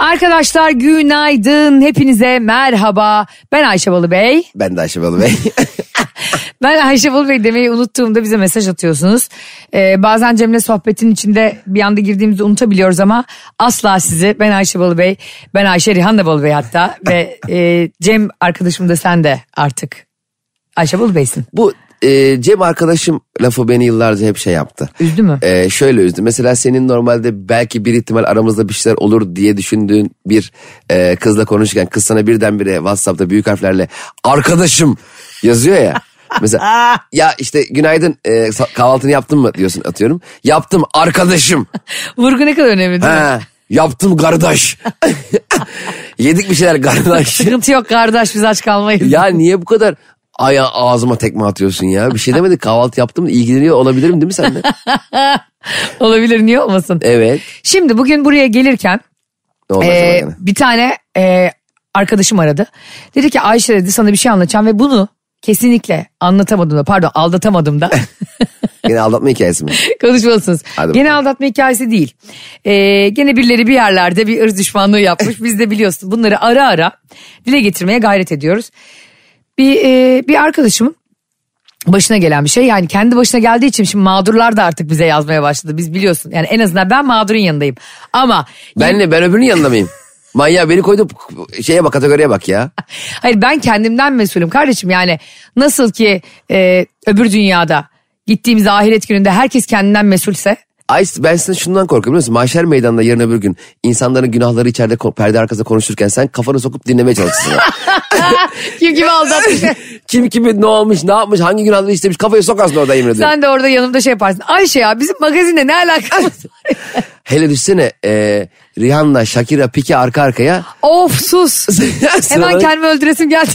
Arkadaşlar günaydın. Hepinize merhaba. Ben Ayşe Balıbey. Ben de Ayşe Balı Bey. Ben Ayşe Balıbey demeyi unuttuğumda bize mesaj atıyorsunuz. Ee, bazen Cem'le sohbetin içinde bir anda girdiğimizi unutabiliyoruz ama asla sizi ben Ayşe Balıbey, ben Ayşe Rihanna Balıbey hatta ve e, Cem arkadaşım da sen de artık Ayşe Balıbey'sin. Bu e, Cem arkadaşım lafı beni yıllarca hep şey yaptı. Üzdü mü? E, şöyle üzdü. Mesela senin normalde belki bir ihtimal aramızda bir şeyler olur diye düşündüğün bir e, kızla konuşurken kız sana birdenbire WhatsApp'ta büyük harflerle arkadaşım yazıyor ya. Mesela ya işte günaydın e, kahvaltını yaptın mı diyorsun atıyorum. Yaptım arkadaşım. Vurgu ne kadar önemli değil mi? Ha, yaptım kardeş. Yedik bir şeyler kardeş. Sıkıntı yok kardeş biz aç kalmayız. Ya niye bu kadar aya ağzıma tekme atıyorsun ya? Bir şey demedi kahvaltı yaptım ilgileniyor olabilirim değil mi sen de? Olabilir niye olmasın? Evet. Şimdi bugün buraya gelirken gene? bir tane e, arkadaşım aradı. Dedi ki Ayşe dedi sana bir şey anlatacağım ve bunu kesinlikle anlatamadım da pardon aldatamadım da Gene aldatma hikayesi mi? konuşmalısınız. Hadi Gene bakalım. aldatma hikayesi değil. Ee, gene birileri bir yerlerde bir ırz düşmanlığı yapmış. Biz de biliyorsun bunları ara ara dile getirmeye gayret ediyoruz. Bir, e, bir arkadaşımın başına gelen bir şey yani kendi başına geldiği için şimdi mağdurlar da artık bize yazmaya başladı. Biz biliyorsun yani en azından ben mağdurun yanındayım. Ama Ben ne ben öbürünün yanında mıyım? Manyak beni koydu şeye bak kategoriye bak ya. Hayır ben kendimden mesulüm kardeşim yani nasıl ki e, öbür dünyada gittiğimiz ahiret gününde herkes kendinden mesulse Ay ben sana şundan korkuyorum biliyor musun? Mahşer meydanında yarın öbür gün insanların günahları içeride perde arkasında konuşurken sen kafanı sokup dinlemeye çalışırsın. kim kimi aldatmış Kim kimi ne olmuş ne yapmış hangi günahları istemiş kafayı sokarsın orada yemin ediyorum. sen de orada yanımda şey yaparsın Ayşe ya bizim magazinle ne alakamız var Hele düşsene e, Rihanna, Shakira, Pique arka arkaya. of sus hemen kendimi öldüresim geldi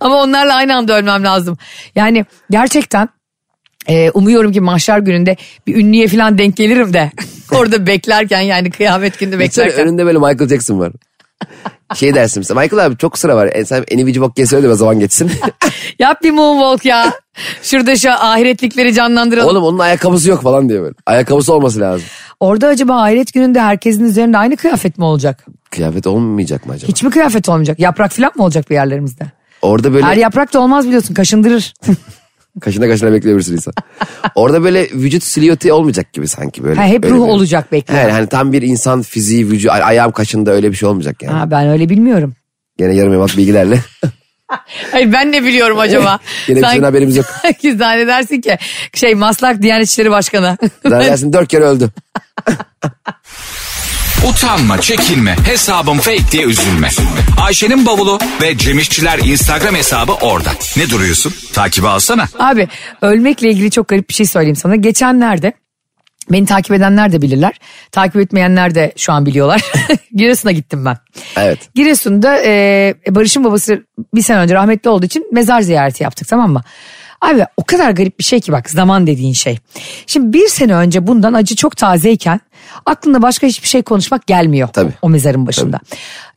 ama onlarla aynı anda ölmem lazım yani gerçekten e, umuyorum ki mahşer gününde bir ünlüye falan denk gelirim de orada beklerken yani kıyamet günü beklerken önünde böyle Michael Jackson var. Şey dersin mesela Michael abi çok sıra var. E, sen Eni Vici Bok söyle de zaman geçsin. Yap bir moonwalk ya. Şurada şu ahiretlikleri canlandıralım. Oğlum onun ayakkabısı yok falan diyor böyle. Ayakkabısı olması lazım. Orada acaba ahiret gününde herkesin üzerinde aynı kıyafet mi olacak? Kıyafet olmayacak mı acaba? Hiç mi kıyafet olmayacak? Yaprak falan mı olacak bir yerlerimizde? Orada böyle Her yaprak da olmaz biliyorsun kaşındırır. kaşına kaşına bekleyebilirsin insan. Orada böyle vücut silüeti olmayacak gibi sanki böyle. Ha, hep ruh bir- olacak bekliyor. He, hani tam bir insan fiziği, vücudu, ay- ayağım kaşında öyle bir şey olmayacak yani. Ha, ben öyle bilmiyorum. Gene yarım yamalak bilgilerle. Hayır ben ne biliyorum acaba? Bir şeyden haberimiz yok. Sanki zannedersin ki şey Maslak Diyanet İşleri Başkanı. Zannedersin dört kere öldü. Utanma, çekinme, hesabım fake diye üzülme. Ayşe'nin bavulu ve Cemişçiler Instagram hesabı orada. Ne duruyorsun? Takibi alsana. Abi ölmekle ilgili çok garip bir şey söyleyeyim sana. Geçenlerde beni takip edenler de bilirler. Takip etmeyenler de şu an biliyorlar. Giresun'a gittim ben. Evet. Giresun'da e, Barış'ın babası bir sene önce rahmetli olduğu için mezar ziyareti yaptık tamam mı? Abi o kadar garip bir şey ki bak zaman dediğin şey. Şimdi bir sene önce bundan acı çok tazeyken aklına başka hiçbir şey konuşmak gelmiyor. Tabii. O mezarın başında.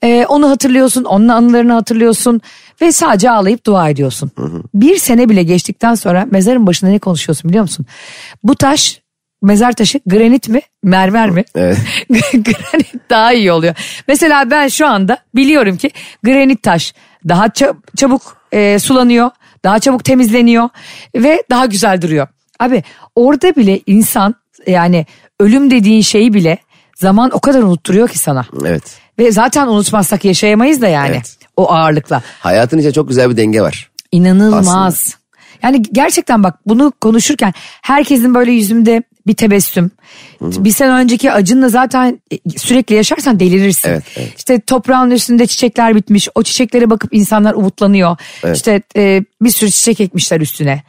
E, onu hatırlıyorsun, onun anılarını hatırlıyorsun ve sadece ağlayıp dua ediyorsun. Bir sene bile geçtikten sonra mezarın başında ne konuşuyorsun biliyor musun? Bu taş mezar taşı granit mi mermer mi? Evet. granit daha iyi oluyor. Mesela ben şu anda biliyorum ki granit taş daha ça- çabuk e, sulanıyor, daha çabuk temizleniyor ve daha güzel duruyor. Abi orada bile insan yani ölüm dediğin şeyi bile zaman o kadar unutturuyor ki sana. Evet. Ve zaten unutmazsak yaşayamayız da yani Evet. o ağırlıkla. Hayatın içinde çok güzel bir denge var. İnanılmaz. Yani gerçekten bak bunu konuşurken herkesin böyle yüzümde bir tebessüm. Bir sene önceki acınla zaten sürekli yaşarsan delirirsin. Evet, evet. İşte toprağın üstünde çiçekler bitmiş. O çiçeklere bakıp insanlar umutlanıyor. İşte e, bir sürü çiçek ekmişler üstüne.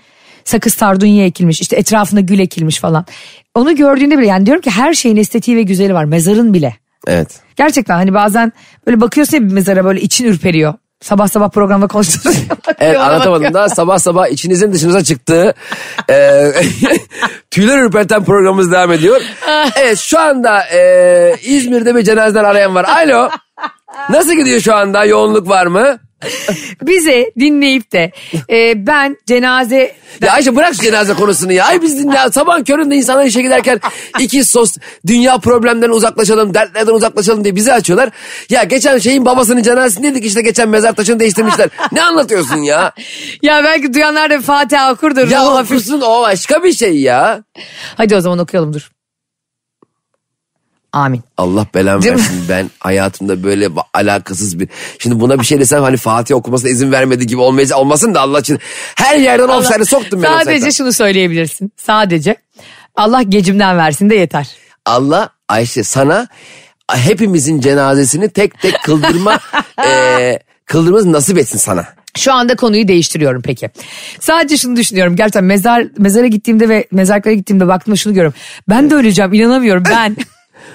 Sakız tardunya ekilmiş. işte etrafında gül ekilmiş falan. Onu gördüğünde bile yani diyorum ki her şeyin estetiği ve güzeli var. Mezarın bile. Evet. Gerçekten hani bazen böyle bakıyorsun ya bir mezara böyle için ürperiyor. Sabah sabah programda konuştuğumuz. Evet anlatamadım da sabah sabah içinizin dışınıza çıktığı e, tüyler ürperten programımız devam ediyor. Evet şu anda e, İzmir'de bir cenazeden arayan var. Alo. Nasıl gidiyor şu anda? Yoğunluk var mı? Bize dinleyip de e, ben cenaze Ya Ayşe bırak şu cenaze konusunu ya. Ay biz dinle. Sabah köründe insanlar işe giderken iki sos dünya problemlerinden uzaklaşalım, dertlerden uzaklaşalım diye bizi açıyorlar. Ya geçen şeyin babasının cenazesindeydik işte geçen mezar taşını değiştirmişler. ne anlatıyorsun ya? ya belki duyanlar da Fatiha okurdur. Ya okusun o başka bir şey ya. Hadi o zaman okuyalım dur. Amin. Allah belamı Değil mi? versin ben hayatımda böyle alakasız bir... Şimdi buna bir şey desem hani Fatih okumasına izin vermedi gibi olmayacak olmasın da Allah için. Her yerden offside'e soktum ben Sadece offside'e. şunu söyleyebilirsin. Sadece Allah gecimden versin de yeter. Allah Ayşe sana hepimizin cenazesini tek tek kıldırma eee kıldırması nasip etsin sana. Şu anda konuyu değiştiriyorum peki. Sadece şunu düşünüyorum. Gerçekten mezar mezara gittiğimde ve mezarlıklara gittiğimde baktığımda şunu görüyorum. Ben de öleceğim inanamıyorum ben.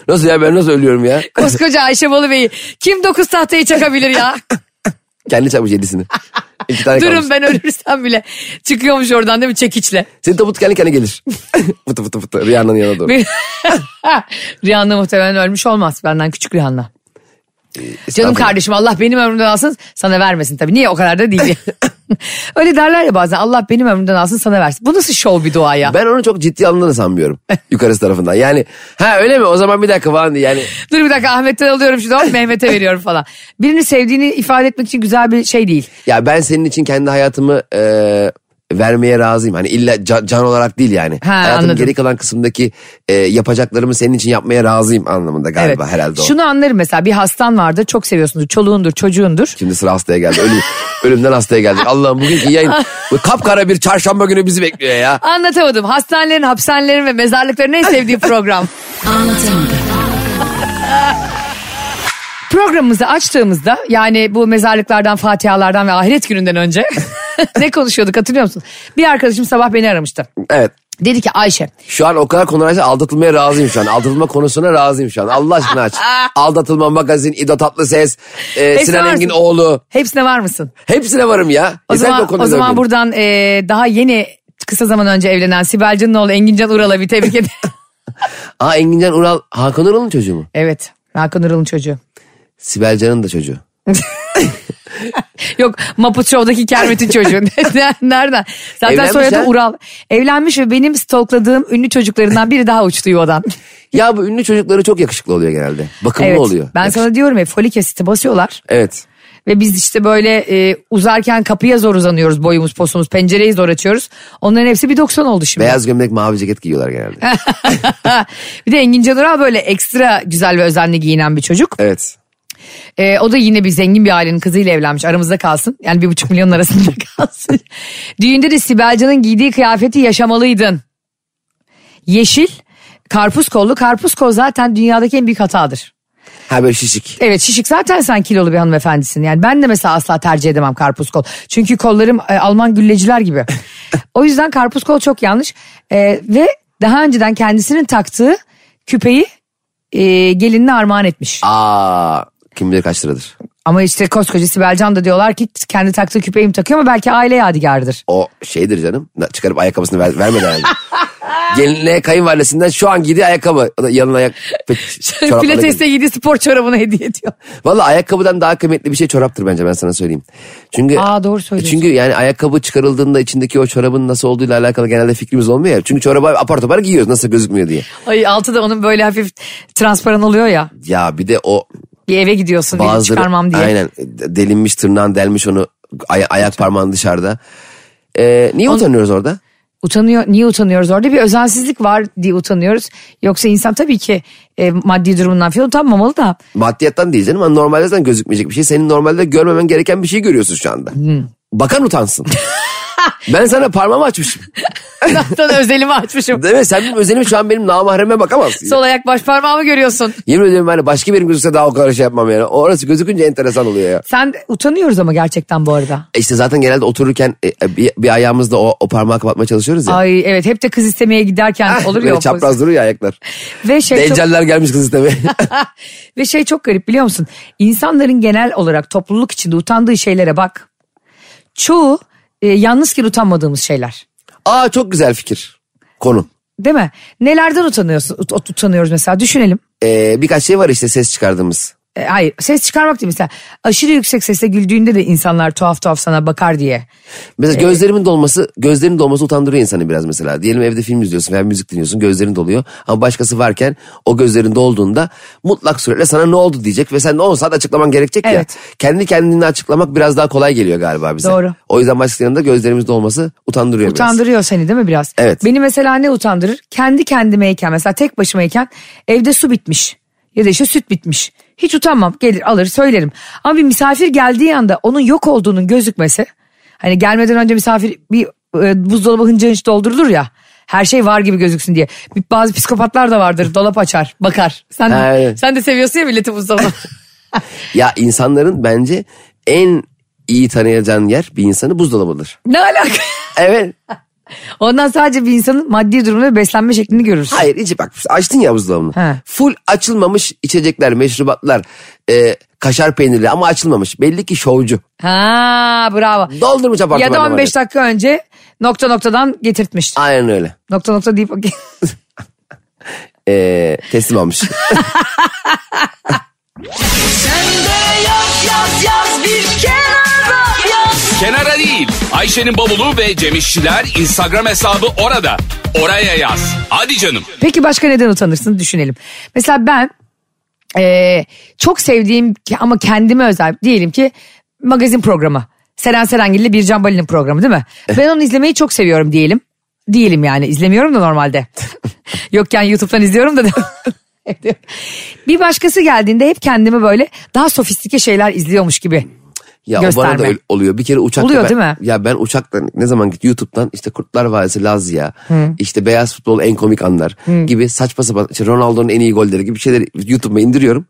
Nasıl ya ben nasıl ölüyorum ya? Koskoca Ayşe Balı Bey'i kim dokuz tahtayı çakabilir ya? Kendi çarpmış yedisini. İki tane kalmış. Durun ben ölürsem bile çıkıyormuş oradan değil mi çekiçle. Senin tabut kendi kendine gelir. fıtı fıtı fıtı Rihanna'nın yanına doğru. Rihanna muhtemelen ölmüş olmaz benden küçük Rihanna. Canım kardeşim Allah benim ömrümden alsın sana vermesin tabii. Niye o kadar da değil. Öyle derler ya bazen Allah benim ömrümden alsın sana versin. Bu nasıl şov bir dua ya? Ben onu çok ciddi alındığını sanmıyorum. Yukarısı tarafından. Yani ha öyle mi o zaman bir dakika falan diye. Yani Dur bir dakika Ahmet'ten alıyorum şunu Mehmet'e veriyorum falan. Birini sevdiğini ifade etmek için güzel bir şey değil. ya ben senin için kendi hayatımı eee, vermeye razıyım. Hani illa ca- can, olarak değil yani. Ha, Hayatımın anladım. geri kalan kısımdaki eee, yapacaklarımı senin için yapmaya razıyım anlamında galiba herhalde o. Şunu anlarım mesela bir hastan vardır çok seviyorsundur. Çoluğundur çocuğundur. Şimdi sıra hastaya geldi. Ölüm, ölümden hastaya geldik. Allah'ım bugünkü yayın bu kapkara bir çarşamba günü bizi bekliyor ya. Anlatamadım. Hastanelerin, hapishanelerin ve mezarlıkların en sevdiği program. Programımızı açtığımızda yani bu mezarlıklardan, fatihalardan ve ahiret gününden önce ne konuşuyorduk hatırlıyor musun? Bir arkadaşım sabah beni aramıştı. Evet. Dedi ki Ayşe Şu an o kadar konularsa aldatılmaya razıyım şu an. Aldatılma konusuna razıyım şu an. Allah aşkına aç. Aldatılma magazin, İdo Tatlıses, e, Sinan. Engin oğlu. hepsine var mısın? Hepsine varım ya. O Yeter zaman, konuda o zaman buradan e, daha yeni kısa zaman önce evlenen Sibel Can'ın Engincan Ural'a bir tebrik ederim. Aa Engincan Ural, Hakan Ural'ın çocuğu mu? evet Hakan Ural'ın çocuğu. Sibel Can'ın da çocuğu. Yok Muppet Show'daki Kermit'in çocuğu. Nereden? Zaten Evlenmiş soyadı ha? Ural. Evlenmiş ve benim stalkladığım ünlü çocuklarından biri daha uçtu yuvadan. Ya bu ünlü çocukları çok yakışıklı oluyor genelde. Bakımlı evet. oluyor. Ben Yakış- sana diyorum ya folik asiti basıyorlar. Evet. Ve biz işte böyle e, uzarken kapıya zor uzanıyoruz boyumuz posumuz pencereyi zor açıyoruz. Onların hepsi bir 90 oldu şimdi. Beyaz gömlek mavi ceket giyiyorlar genelde. bir de Engin Can Ural böyle ekstra güzel ve özenli giyinen bir çocuk. evet. Ee, o da yine bir zengin bir ailenin kızıyla evlenmiş. Aramızda kalsın. Yani bir buçuk milyonun arasında kalsın. Düğünde de Sibel Can'ın giydiği kıyafeti yaşamalıydın. Yeşil, karpuz kollu. Karpuz kol zaten dünyadaki en büyük hatadır. Ha böyle şişik. Evet şişik zaten sen kilolu bir hanımefendisin. Yani ben de mesela asla tercih edemem karpuz kol. Çünkü kollarım e, Alman gülleciler gibi. o yüzden karpuz kol çok yanlış. E, ve daha önceden kendisinin taktığı küpeyi e, gelinine armağan etmiş. Aa kim bilir kaç liradır. Ama işte koskoca Sibel Can da diyorlar ki kendi taktığı küpeyi mi takıyor ama belki aile yadigarıdır. O şeydir canım. Çıkarıp ayakkabısını ver, vermeden herhalde. Gelinliğe kayınvalidesinden şu an giydiği ayakkabı. Yanına ayak... Pilates'te giydiği spor çorabını hediye ediyor. Valla ayakkabıdan daha kıymetli bir şey çoraptır bence ben sana söyleyeyim. Çünkü Aa, doğru söylüyorsun. Çünkü yani ayakkabı çıkarıldığında içindeki o çorabın nasıl olduğuyla alakalı genelde fikrimiz olmuyor ya. Çünkü çorabı apar topar giyiyoruz nasıl gözükmüyor diye. Ay altı da onun böyle hafif transparan oluyor ya. Ya bir de o Bir eve gidiyorsun bir bazıları çıkarmam diye. aynen delinmiş tırnağın delmiş onu ay- ayak parmağın dışarıda. Ee, niye utanıyoruz orada? Utanıyor, niye utanıyoruz orada? Bir özensizlik var diye utanıyoruz. Yoksa insan tabii ki e, maddi durumundan falan utanmamalı da. Maddiyattan değil canım ama normalde zaten gözükmeyecek bir şey. Senin normalde görmemen gereken bir şey görüyorsun şu anda. Bakan utansın. ben sana parmağımı açmışım. Zaten özelimi açmışım. Evet sen benim özelimi şu an benim namahreme bakamazsın. Sol ayak baş parmağımı görüyorsun. Yemin ediyorum hani başka birim gözükse daha o kadar şey yapmam yani. Orası gözükünce enteresan oluyor ya. Sen utanıyoruz ama gerçekten bu arada. E İşte zaten genelde otururken e, bir, bir ayağımızla o, o parmağı kapatmaya çalışıyoruz ya. Ay evet hep de kız istemeye giderken olur ya çapraz pozisyon. duruyor ya ayaklar. Ve şey çok, Deccaller gelmiş kız istemeye. ve şey çok garip biliyor musun? İnsanların genel olarak topluluk içinde utandığı şeylere bak. Çoğu e, yalnızken utanmadığımız şeyler. Aa çok güzel fikir. Konu. Değil mi? Nelerden utanıyorsun? Ut- ut- utanıyoruz mesela düşünelim. Ee, birkaç şey var işte ses çıkardığımız. E, hayır ses çıkarmak değil mesela aşırı yüksek sesle güldüğünde de insanlar tuhaf tuhaf sana bakar diye. Mesela gözlerimin dolması, gözlerinin dolması utandırıyor insanı biraz mesela. Diyelim evde film izliyorsun veya müzik dinliyorsun gözlerin doluyor. Ama başkası varken o gözlerin dolduğunda mutlak suretle sana ne oldu diyecek ve sen de 10 saat açıklaman gerekecek ya. Evet. Kendi kendini açıklamak biraz daha kolay geliyor galiba bize. Doğru. O yüzden başkasının yanında gözlerimiz dolması utandırıyor biraz. Utandırıyor seni değil mi biraz? Evet. Beni mesela ne utandırır? Kendi kendimeyken mesela tek başımayken evde su bitmiş ya da işte süt bitmiş. Hiç utanmam gelir alır söylerim. Ama bir misafir geldiği anda onun yok olduğunun gözükmesi. Hani gelmeden önce misafir bir e, buzdolabı hınca hınç doldurulur ya. Her şey var gibi gözüksün diye. Bir- Bazı psikopatlar da vardır. Dolap açar, bakar. Sen Ha, evet. sen de seviyorsun ya milleti buzdolabı. Ya insanların bence en iyi tanıyacağın yer bir insanı buzdolabıdır. ne alaka? Evet. Ondan sadece bir insanın maddi durumu ve beslenme şeklini görürsün. Hayır içi bak açtın ya buzdolabını. He. Full açılmamış içecekler, meşrubatlar, e, kaşar peynirli ama açılmamış. Belli ki şovcu. Ha bravo. Doldurmuş apartmanda. Ya da 15 maalesef. dakika önce nokta noktadan getirtmiş. Aynen öyle. Nokta nokta deyip E, teslim almış. Kenara değil. Ayşe'nin bavulu ve Cemişçiler Instagram hesabı orada. Oraya yaz. Hadi canım. Peki başka neden utanırsın düşünelim. Mesela ben eee, çok sevdiğim ki- ama kendime özel diyelim ki magazin programı. Seren Serengil ile Bircan Bali'nin programı değil mi? Ben onu izlemeyi çok seviyorum diyelim. Diyelim yani izlemiyorum da normalde. Yokken YouTube'dan izliyorum da. bir başkası geldiğinde hep kendimi böyle daha sofistike şeyler izliyormuş gibi. Ya o bana Gösterme. da öyle oluyor. Bir kere uçakta Oluyor ben- değil mi? Ya ben uçakta ne zaman git YouTube'dan işte Kurtlar Vadisi Lazya, işte Beyaz Futbol en komik anlar gibi saçma sapan işte Ronaldo'nun en iyi golleri gibi şeyleri YouTube'uma indiriyorum.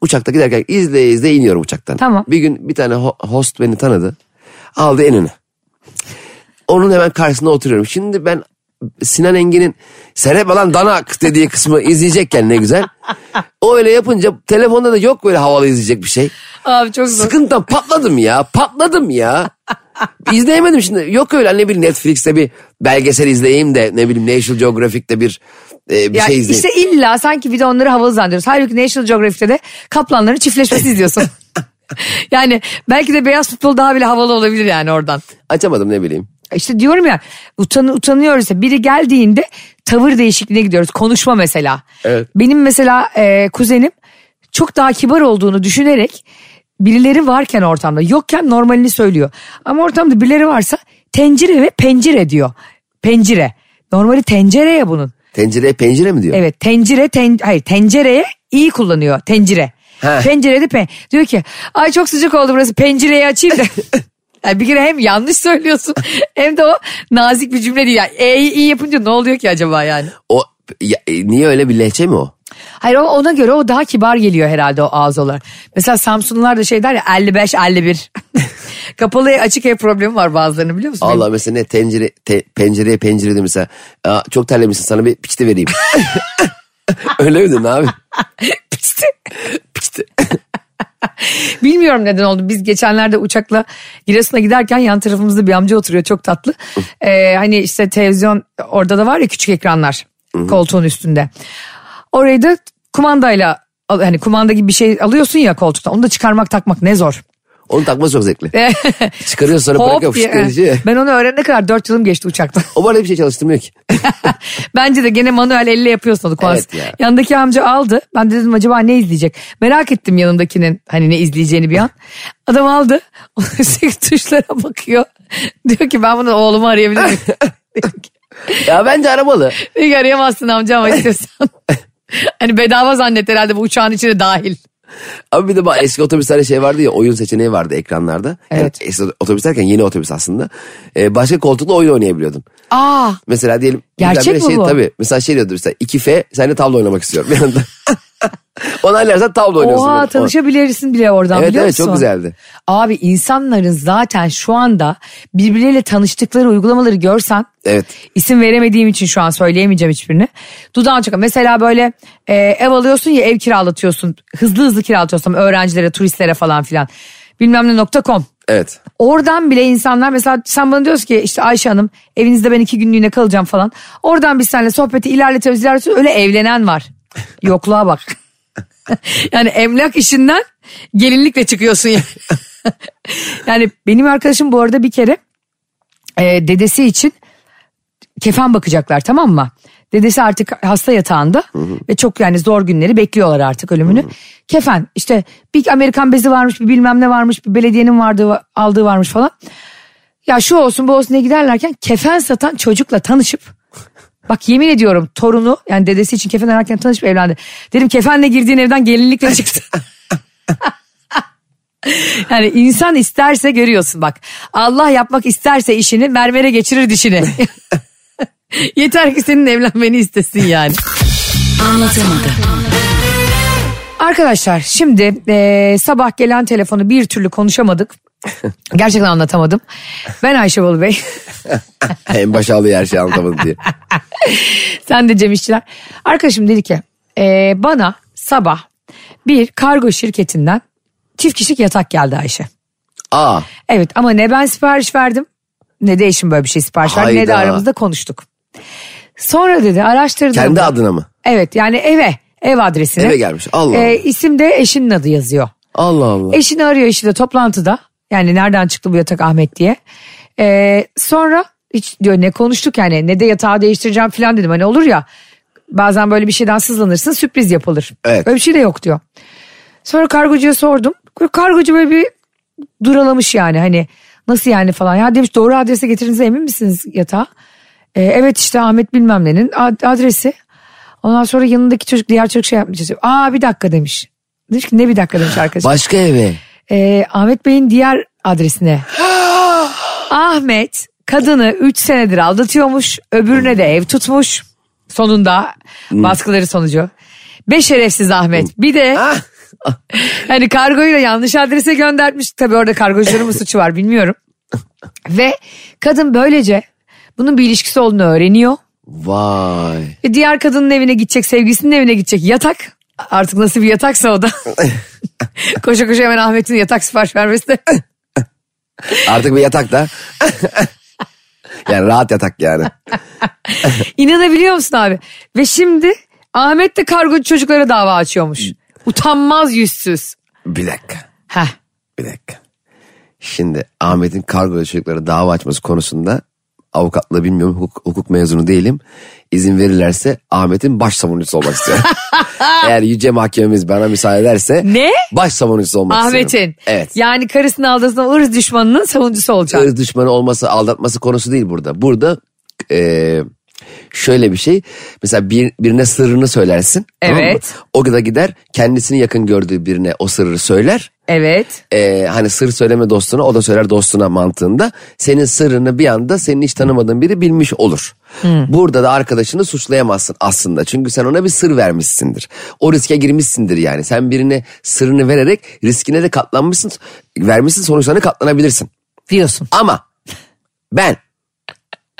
Uçakta giderken izle izle iniyorum uçaktan. Tamam. Bir gün bir tane ho- host beni tanıdı. Aldı en öne. Onun hemen karşısında oturuyorum. Şimdi ben Sinan Engin'in Serep alan danak dediği kısmı izleyecekken ne güzel. O öyle yapınca telefonda da yok böyle havalı izleyecek bir şey. Abi çok zor. Sıkıntıdan patladım ya. Patladım ya. İzleyemedim şimdi. Yok öyle ne bileyim Netflix'te bir belgesel izleyeyim de ne bileyim National Geographic'te bir e, bir Ya şey izleyeyim. işte illa sanki bir de onları havalı zannediyoruz. Halbuki National Geographic'te de kaplanların çiftleşmesi izliyorsun. yani belki de beyaz futbol daha bile havalı olabilir yani oradan. Açamadım ne bileyim. İşte diyorum ya utan, utanıyoruz biri geldiğinde tavır değişikliğine gidiyoruz. Konuşma mesela. Evet. Benim mesela e, kuzenim çok daha kibar olduğunu düşünerek birileri varken ortamda yokken normalini söylüyor. Ama ortamda birileri varsa tencere ve pencere diyor. Pencere. Normali tencere ya bunun. Tencereye pencere mi diyor? Evet tencere ten, hayır tencereye iyi kullanıyor tencere. He. Pencerede pen. Diyor ki ay çok sıcak oldu burası pencereyi açayım da. Yani bir kere hem yanlış söylüyorsun hem de o nazik bir cümle değil. Yani E'yi iyi yapınca ne oluyor ki acaba yani? O ya, e, niye öyle bir lehçe mi o? Hayır o- ona göre o daha kibar geliyor herhalde o ağız olarak. Mesela Samsunlular da şey der ya 55 51. Kapalı açık ev problemi var bazılarının biliyor musun? Allah mesela ne tencere te, pencereye pencere de mesela Aa, çok terlemişsin sana bir piçte vereyim. öyle mi dedin abi? Pisti. Piçte. Bilmiyorum neden oldu. Biz geçenlerde uçakla Giresun'a giderken yan tarafımızda bir amca oturuyor çok tatlı. Ee, hani işte televizyon orada da var ya küçük ekranlar koltuğun üstünde. Orayı da kumandayla hani kumanda gibi bir şey alıyorsun ya koltuktan. Onu da çıkarmak takmak ne zor. Onu takması çok zevkli. Çıkarıyorsun sonra Hop bırakıyor fışkırıcı. Ben onu öğrenene kadar 4 yılım geçti uçakta. O bana bir şey çalıştırmıyor ki. Bence de gene manuel elle yapıyorsun onu. Evet ya. Yanındaki amca aldı. Ben de dedim acaba ne izleyecek? Merak ettim yanındakinin hani ne izleyeceğini bir an. Adam aldı. Üstteki tuşlara bakıyor. Diyor ki ben bunu oğlumu arayabilir miyim? Ya bence aramalı. Diyor ki arayamazsın amca ama istiyorsan. hani bedava zannet herhalde bu uçağın içine dahil. Ama bir de bak eski otobüslerde şey vardı ya oyun seçeneği vardı ekranlarda. Yani Evet. eski otobüs derken yeni otobüs aslında. Ee, başka koltukla oyun oynayabiliyordun. Aa Mesela diyelim. Gerçek mi şey, bu? Tabii. Mesela şey diyordu mesela 2F sen de tavla oynamak istiyorum bir anda. Onaylarsan tavla oynuyorsun. Oha böyle. tanışabilirsin bile oradan Evet biliyor evet musun? çok güzeldi. Abi insanların zaten şu anda birbirleriyle tanıştıkları uygulamaları görsen Evet. isim veremediğim için şu an söyleyemeyeceğim hiçbirini. Dudağın çıkan mesela böyle e, ev alıyorsun ya ev kiralatıyorsun hızlı hızlı kiralatıyorsun öğrencilere turistlere falan filan bilmem ne nokta com. Evet. Oradan bile insanlar mesela sen bana diyorsun ki işte Ayşe Hanım evinizde ben iki günlüğüne kalacağım falan. Oradan biz seninle sohbeti ilerletiyoruz ilerletiyoruz öyle evlenen var. Yokluğa bak. yani emlak işinden Gelinlikle çıkıyorsun yani. yani benim arkadaşım bu arada bir kere e, dedesi için kefen bakacaklar tamam mı? Dedesi artık hasta yatağında ve çok yani zor günleri bekliyorlar artık ölümünü. Kefen işte bir Amerikan bezi varmış bir bilmem ne varmış bir belediyenin vardığı aldığı varmış falan. Ya şu olsun bu olsun diye giderlerken kefen satan çocukla tanışıp bak yemin ediyorum torunu yani dedesi için kefen ararken tanışıp evlendi. Dedim kefenle girdiğin evden gelinlikle çıktı. Yani insan isterse görüyorsun bak. Allah yapmak isterse işini mermere geçirir dişini. Yeter ki senin evlenmeni istesin yani. Anlatamadım. Arkadaşlar şimdi e, sabah gelen telefonu bir türlü konuşamadık. Gerçekten anlatamadım. Ben Ayşe Bolu Bey. en başa alıyor her şeyi anlatamadı diye. Sen de Cem İşçiler. Arkadaşım dedi ki e, bana sabah bir kargo şirketinden çift kişilik yatak geldi Ayşe. Aa Evet ama ne ben sipariş verdim ne de eşim böyle bir şey sipariş verdi ne de aramızda konuştuk. Sonra dedi araştırdım. kendi adına mı? Evet yani eve ev adresine. Eve gelmiş. Allah Ee, Allah. isim de eşinin adı yazıyor. Allah Allah. Eşini arıyor eşi de toplantıda. Yani nereden çıktı bu yatak Ahmet diye. Ee, sonra hiç diyor ne konuştuk yani ne de yatağı değiştireceğim falan dedim. Hani olur ya bazen böyle bir şeyden sızlanırsın sürpriz yapılır. Evet. Öyle bir şey de yok diyor. Sonra kargocuya sordum. Kargocu böyle bir duralamış yani hani nasıl yani falan. Ya demiş doğru adrese getirinize emin misiniz yatağı? Ee, evet işte Ahmet bilmem nenin ad- adresi. Ondan sonra yanındaki çocuk diğer çocuk şey yapmış. Aa bir dakika demiş. Demiş ki ne bir dakika demiş arkadaş. Başka eve. Ee, Ahmet Bey'in diğer adresine. Ahmet kadını 3 senedir aldatıyormuş. Öbürüne de ev tutmuş. Sonunda baskıları sonucu. Be şerefsiz Ahmet. Bir de hani kargoyu da yanlış adrese göndermiş. Tabii orada kargocuların mı suçu var bilmiyorum. Ve kadın böylece bunun bir ilişkisi olduğunu öğreniyor. Vay. Ve diğer kadının evine gidecek, sevgilisinin evine gidecek yatak. Artık nasıl bir yataksa o da. koşa koşa hemen Ahmet'in yatak sipariş vermesi de. Artık bir yatak da. yani rahat yatak yani. İnanabiliyor musun abi? Ve şimdi Ahmet de kargocu çocuklara dava açıyormuş. Utanmaz yüzsüz. Bir dakika. Heh. Bir dakika. Şimdi Ahmet'in kargo çocuklara dava açması konusunda avukatlığı bilmiyorum hukuk, hukuk mezunu değilim. İzin verirlerse Ahmet'in baş savunucusu olmak istiyorum. Eğer yüce mahkememiz bana müsaade ederse Ne? baş savunucusu olmak istiyorum. Ahmet'in. Evet. Yani karısını aldatan ırz düşmanının savunucusu olacak. Irz düşmanı olması aldatması konusu değil burada. Burada e, şöyle bir şey. Mesela bir, birine sırrını söylersin. tamam mı? Evet. O da gider kendisini yakın gördüğü birine o sırrı söyler. Evet. e, hani sır söyleme dostuna o da söyler dostuna mantığında senin sırrını bir anda senin hiç tanımadığın biri bilmiş olur. Burada da arkadaşını suçlayamazsın aslında çünkü sen ona bir sır vermişsindir. O riske girmişsindir yani sen birine sırrını vererek riskine de katlanmışsın vermişsin sonuçlarına katlanabilirsin. Diyorsun. Ama ben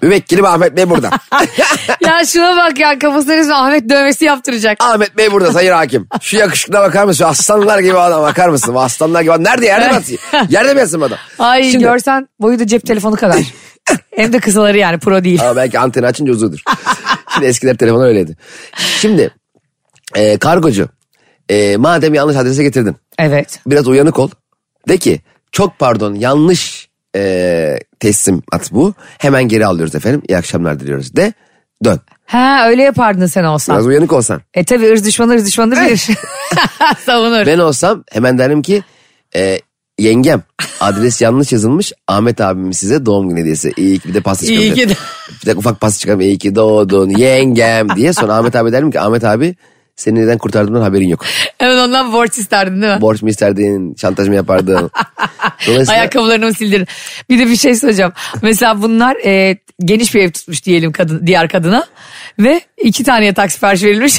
müvekkilim Ahmet Bey burada. ya şuna bak ya kafasına resmen Ahmet dövmesi yaptıracak. Ahmet Bey burada sayın hakim. Şu yakışıklığa bakar mısın? Aslanlar gibi adam bakar mısın? Aslanlar gibi adam. Nerede yerde mi yatıyor? Yerde mi yatsın adam? Ay Şimdi- görsen boyu da cep telefonu kadar. Hem de kısaları yani pro değil. Ama belki anteni açınca uzudur. Şimdi eskiler telefon öyleydi. Şimdi e, kargocu e, madem yanlış adrese getirdin Evet. biraz uyanık ol. De ki çok pardon yanlış e, teslim at bu. Hemen geri alıyoruz efendim. İyi akşamlar diliyoruz de dön. Ha öyle yapardın sen olsan. Biraz uyanık olsan. E tabi ırz düşmanı ırz düşmanı bilir. Savunur. Ben olsam hemen derim ki e, yengem adres yanlış yazılmış Ahmet abimin size doğum günü hediyesi. İyi ki bir de pasta İyi çıkarım. ki de. Bir de ufak pasta çıkarım. İyi ki doğdun yengem diye. Sonra Ahmet abi derim ki Ahmet abi seni neden kurtardığımdan haberin yok. Hemen ondan borç isterdin değil mi? Borç mu isterdin, şantaj mı yapardın? Dolayısıyla Ayakkabılarını mı sildirin? Bir de bir şey söyleyeceğim. Mesela bunlar e, geniş bir ev tutmuş diyelim kadın, diğer kadına. Ve iki tane yatak sipariş verilmiş.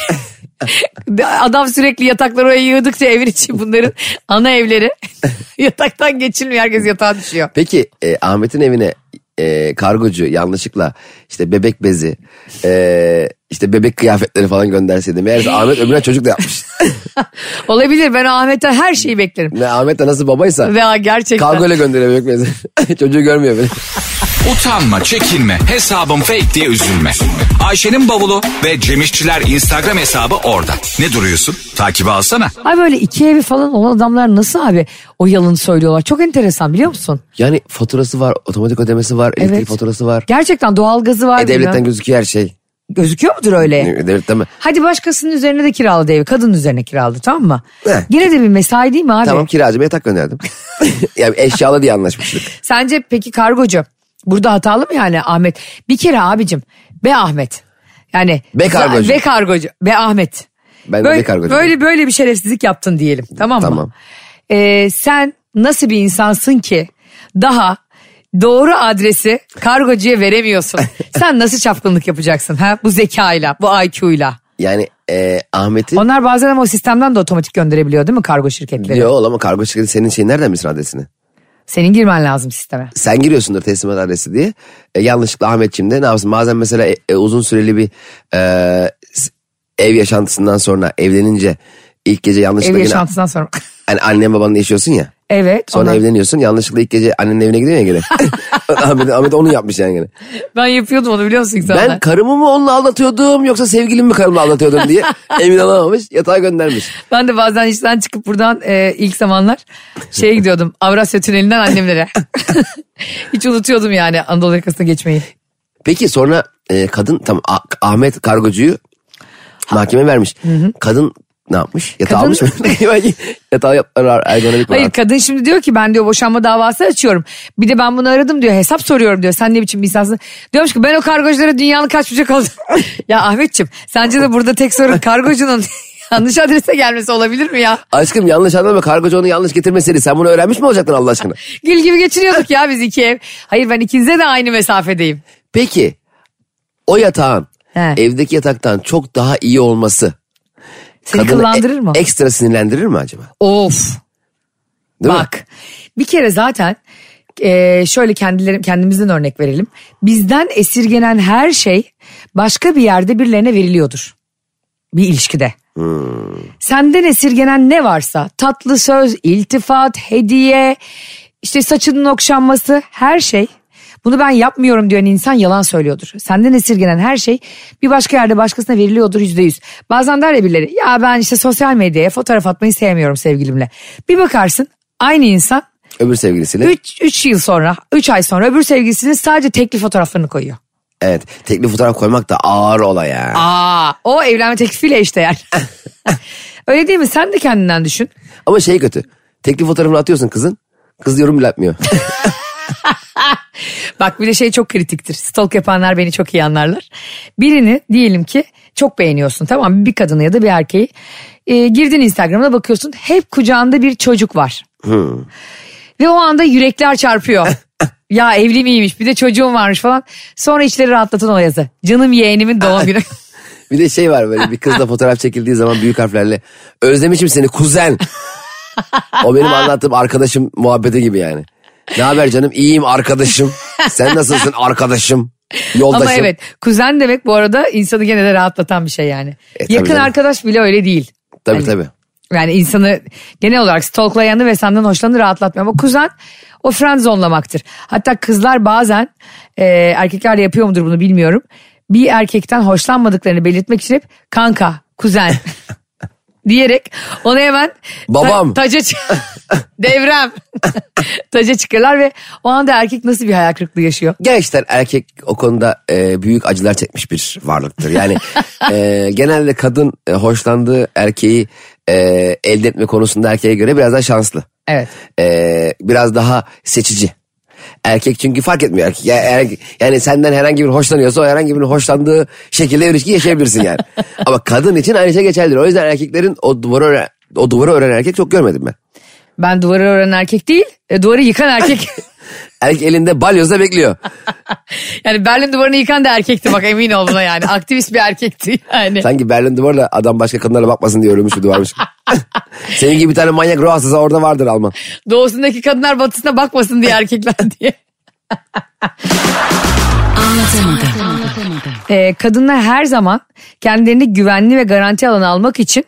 Adam sürekli yatakları oraya yığdıkça evin içi bunların ana evleri. Yataktan geçilmiyor herkes yatağa düşüyor. Peki e, Ahmet'in evine e, kargocu yanlışlıkla işte bebek bezi, e, işte bebek kıyafetleri falan gönderseydi. Meğerse Ahmet öbürüne çocuk da yapmış. Olabilir ben Ahmet'ten her şeyi beklerim. Ve Ahmet de nasıl babaysa Ve gerçekten. kargoyla gönderiyor bebek bezi. Çocuğu görmüyor beni. Utanma, çekinme, hesabım fake diye üzülme. Ayşe'nin bavulu ve Cemişçiler Instagram hesabı orada. Ne duruyorsun? Takibi alsana. Ay böyle iki evi falan olan adamlar nasıl abi o yalanı söylüyorlar. Çok enteresan biliyor musun? Yani faturası var, otomatik ödemesi var, elektrik faturası var. Gerçekten doğalgazı var. E, devletten bilmem. gözüküyor her şey. Gözüküyor mudur öyle? E, Devletten mi? Hadi başkasının üzerine de kiraladı evi. Kadının üzerine kiraladı tamam mı? Heh. Yine de bir mesai değil mi abi? Tamam kiracıma yatak gönderdim. yani eşyalı diye anlaşmıştık. Sence peki kargocu burada hatalı mı yani Ahmet? Bir kere abicim be Ahmet. Yani Be kargocu. Be kargocu. Be Ahmet. Ben böyle, be kargocu. Böyle böyle bir şerefsizlik yaptın diyelim tamam mı? Tamam. Ee, sen nasıl bir insansın ki daha doğru adresi kargocuya veremiyorsun. sen nasıl çapkınlık yapacaksın ha bu zekayla bu IQ'yla? Yani e, Ahmet'i... Onlar bazen ama o sistemden de otomatik gönderebiliyor değil mi kargo şirketleri? Yok ama kargo şirketi senin şeyin nereden bilsin adresini? Senin girmen lazım sisteme. Sen giriyorsundur teslimat adresi diye. E, yanlışlıkla Ahmetciğim de ne yapsın? Bazen mesela e, e, uzun süreli bir e, ev yaşantısından sonra evlenince ilk gece Ev yanlışlıkla yine yaşantısından sonra. hani annen babanla yaşıyorsun ya. Evet. Sonra onlar- evleniyorsun yanlışlıkla ilk gece annenin evine gidiyor ya gene. Ahmet, Ahmet onu yapmış yani gene. Ben yapıyordum onu biliyor musun insanlar? Ben karımı mı onunla aldatıyordum yoksa sevgilimi mi karımla aldatıyordum diye emin olamamış yatağa göndermiş. Ben de bazen işten çıkıp buradan e, ilk zamanlar şeye gidiyordum. Avrasya Tüneli'nden annemlere. Hiç unutuyordum yani Anadolu yakasına geçmeyi. Peki sonra e, kadın tam Ahmet kargocuyu mahkeme vermiş. Kadın ne yapmış? Yatağı Kadın- almış mı? Yatağı yapar ergonomik mi? Hayır kadın şimdi diyor ki ben diyor boşanma davası açıyorum. Bir de ben bunu aradım diyor hesap soruyorum diyor. Sen ne biçim bir insansın? Diyormuş ki ben o kargoculara dünyanın kaç bucak oldu. ya Ahmetçim sence de burada tek sorun kargocunun yanlış adrese gelmesi olabilir mi ya? Aşkım yanlış anlama kargocu onu yanlış getirmeseydi sen bunu öğrenmiş mi olacaktın Allah aşkına? Gül gibi geçiriyorduk ya biz iki ev. Hayır ben ikinize de aynı mesafedeyim. Peki o yatağın He. evdeki yataktan çok daha iyi olması Seni kadını kıllandırır e- mı? ekstra sinirlendirir mi acaba? Of. Değil mi? Bak bir kere zaten e, şöyle kendilerim kendimizden örnek verelim. Bizden esirgenen her şey başka bir yerde birilerine veriliyordur. Bir ilişkide. Senden esirgenen ne varsa tatlı söz, iltifat, hediye, işte saçının okşanması her şey. Bunu ben yapmıyorum diyen insan yalan söylüyordur. Senden esirgenen her şey bir başka yerde başkasına veriliyordur yüzde yüz. Bazen der ya birileri ya ben işte sosyal medyaya fotoğraf atmayı sevmiyorum sevgilimle. Bir bakarsın aynı insan Öbür sevgilisiyle. 3 yıl sonra 3 ay sonra öbür sevgilisinin sadece tekli fotoğraflarını koyuyor. Evet tekli fotoğraf koymak da ağır olay ya. Aa, o evlenme teklifiyle işte yani. Öyle değil mi? Sen de kendinden düşün. Ama şey kötü. Tekli fotoğrafını atıyorsun kızın. Kız yorum bile atmıyor. Bak bir de şey çok kritiktir. Stalk yapanlar beni çok iyi anlarlar. Birini diyelim ki çok beğeniyorsun tamam? Bir kadını ya da bir erkeği. Ee, girdin Instagram'ına bakıyorsun. Hep kucağında bir çocuk var. Ve o anda yürekler çarpıyor. ya evli miymiş bir de çocuğum varmış falan. Sonra içleri rahatlatan o yazı. Canım yeğenimin doğum günü. Bir de şey var böyle bir kızla fotoğraf çekildiği zaman büyük harflerle özlemişim seni kuzen. O benim anlattığım arkadaşım muhabbeti gibi yani. Ne haber canım iyiyim arkadaşım. Sen nasılsın arkadaşım? Yoldaşım. Ama evet kuzen demek bu arada insanı gene de rahatlatan bir şey yani. E, Yakın canım. arkadaş bile öyle değil. Tabii Hani- tabii. Yani insanı genel olarak stalklayanı ve senden hoşlanı rahatlatmıyor. Ama kuzen o friendzonelamaktır. Hatta kızlar bazen e, erkekler yapıyor mudur bunu bilmiyorum. Bir erkekten hoşlanmadıklarını belirtmek için hep kanka, kuzen diyerek onu hemen ta- Babam. taca çı- devrem taca çıkarlar ve o anda erkek nasıl bir hayal kırıklığı yaşıyor? Gerçekten erkek o konuda e, büyük acılar çekmiş bir varlıktır. Yani e, genelde kadın e, hoşlandığı erkeği e, elde etme konusunda erkeğe göre biraz daha şanslı. Evet. E, biraz daha seçici. Erkek çünkü fark etmiyor. Erkek, ya- er- yani senden herhangi bir hoşlanıyorsa o herhangi birinin hoşlandığı şekilde ilişki yaşayabilirsin yani. Ama kadın için aynı şey geçerlidir. O yüzden erkeklerin o duvarı ören, o duvarı ören erkek çok görmedim ben. Ben duvarı öğrenen erkek değil, e, duvarı yıkan erkek. Erkek elinde balyozla bekliyor. yani Berlin duvarını yıkan da erkekti bak emin ol buna yani. Aktivist bir erkekti yani. Sanki Berlin duvarla adam başka kadınlara bakmasın diye örülmüş bir duvarmış. Senin gibi bir tane manyak ruh hastası orada vardır Alman. Doğusundaki kadınlar batısına bakmasın diye erkekler diye. Anlatamadım. Ee, kadınlar her zaman kendilerini güvenli ve garanti alanı almak için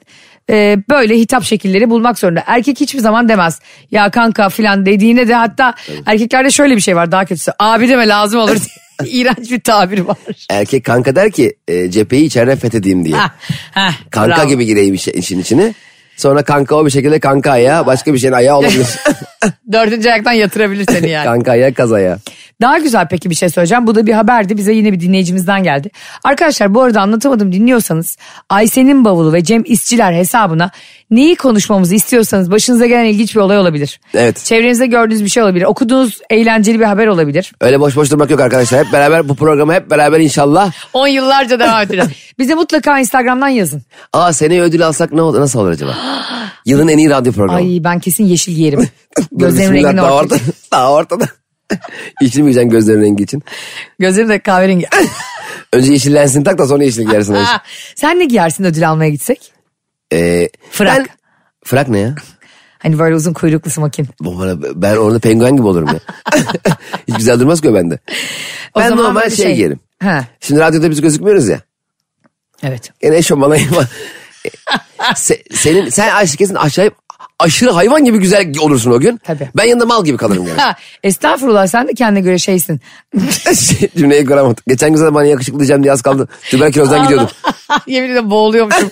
e, böyle hitap şekilleri bulmak zorunda. Erkek hiçbir zaman demez ya kanka filan dediğine de hatta erkeklerde şöyle bir şey var daha kötüsü abi deme lazım olur diye iğrenç bir tabir var. Erkek kanka der ki e, cepheyi içeriden fethedeyim diye. Hah, hah, kanka bravo. gibi gireyim işin içine. Sonra kanka o bir şekilde kanka ayağı başka bir şeyin ayağı olabilir. Dördüncü ayaktan yatırabilir seni yani. kanka ayağı kaz ayağı. Daha güzel peki bir şey söyleyeceğim. Bu da bir haberdi. Bize yine bir dinleyicimizden geldi. Arkadaşlar bu arada anlatamadım dinliyorsanız Ayşe'nin bavulu ve Cem İşçiler hesabına neyi konuşmamızı istiyorsanız başınıza gelen ilginç bir olay olabilir. Evet. Çevrenizde gördüğünüz bir şey olabilir. Okuduğunuz eğlenceli bir haber olabilir. Öyle boş boş durmak yok arkadaşlar. Hep beraber bu programı hep beraber inşallah. 10 yıllarca devam edeceğiz. Bize mutlaka Instagram'dan yazın. Aa seneye ödül alsak ne olur nasıl olur acaba? Yılın en iyi radyo programı. Ay ben kesin yeşil giyerim. Böyle Gözlerim rengini daha ortada. Daha ortada. İçilmeyeceksin gözlerin rengi için. Gözlerim de kahverengi. Önce yeşil lensini tak da sonra yeşil giyersin. Sen ne giyersin ödül almaya gitsek? Ee, Frak. Ben, frak ne ya? Hani böyle uzun kuyruklu smokin. Bu bana- Ben orada penguen gibi olurum ya. Hiç güzel durmaz ki o bende. O Ben normal şey, şey- giyerim. Ha. Şimdi radyoda biz gözükmüyoruz ya. Evet. Gene eşofman hayvan. Se, senin, sen Ayşe kesin aşağıya aşırı hayvan gibi güzel olursun o gün. Tabii. Ben yanında mal gibi kalırım yani. Estağfurullah sen de kendine göre şeysin. Şey, Cümleyi kuramadım. Geçen gün zaten bana yakışıklı diyeceğim diye az kaldı. Tüberkülozdan gidiyordum. Yemin ederim boğuluyormuşum.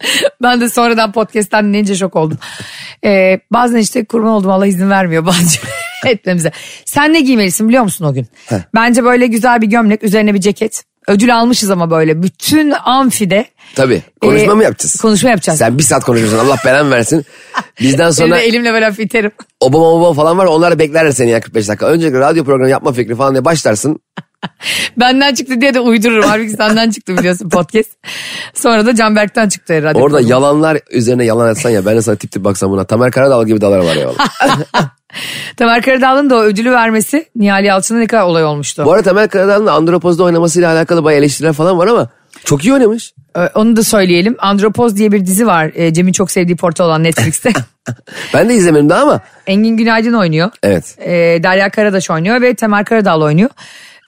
ben de sonradan podcast'ten dinleyince şok oldum. Ee, bazen işte kurban oldum Allah izin vermiyor bazı etmemize. Sen ne giymelisin biliyor musun o gün? Bence böyle güzel bir gömlek üzerine bir ceket. Ödül almışız ama böyle bütün amfide. Tabii. Konuşma Ee, mı yapacağız? konuşma yapacağız. Sen bir saat konuşuyorsun Allah belanı versin. Bizden Sonra... elimle böyle hafif iterim. Obama Obama falan var onlar da beklerler seni ya 45 dakika. Öncelikle radyo programı yapma fikri falan diye başlarsın. Benden çıktı diye de uydururum. Halbuki senden çıktı biliyorsun podcast. Sonra da Canberk'ten çıktı herhalde. Orada yalanlar üzerine yalan etsen ya ben de sana tip tip baksam buna. Tamer Karadağ gibi dalar var ya. Tamer Karadağlı'nın da o ödülü vermesi Nihal Yalçın'a ne kadar olay olmuştu. Bu arada Tamer Karadağ'ın da Andropoz'da oynamasıyla alakalı bayağı eleştiriler falan var ama çok iyi oynamış. Ee, Onu da söyleyelim. Andropoz diye bir dizi var. Ee, Cem'in çok sevdiği portal olan Netflix'te. Ben de izlemedim daha ama Engin Günaydın oynuyor. evet. Ee, Derya Karadaş oynuyor ve Temel Karadağlı oynuyor.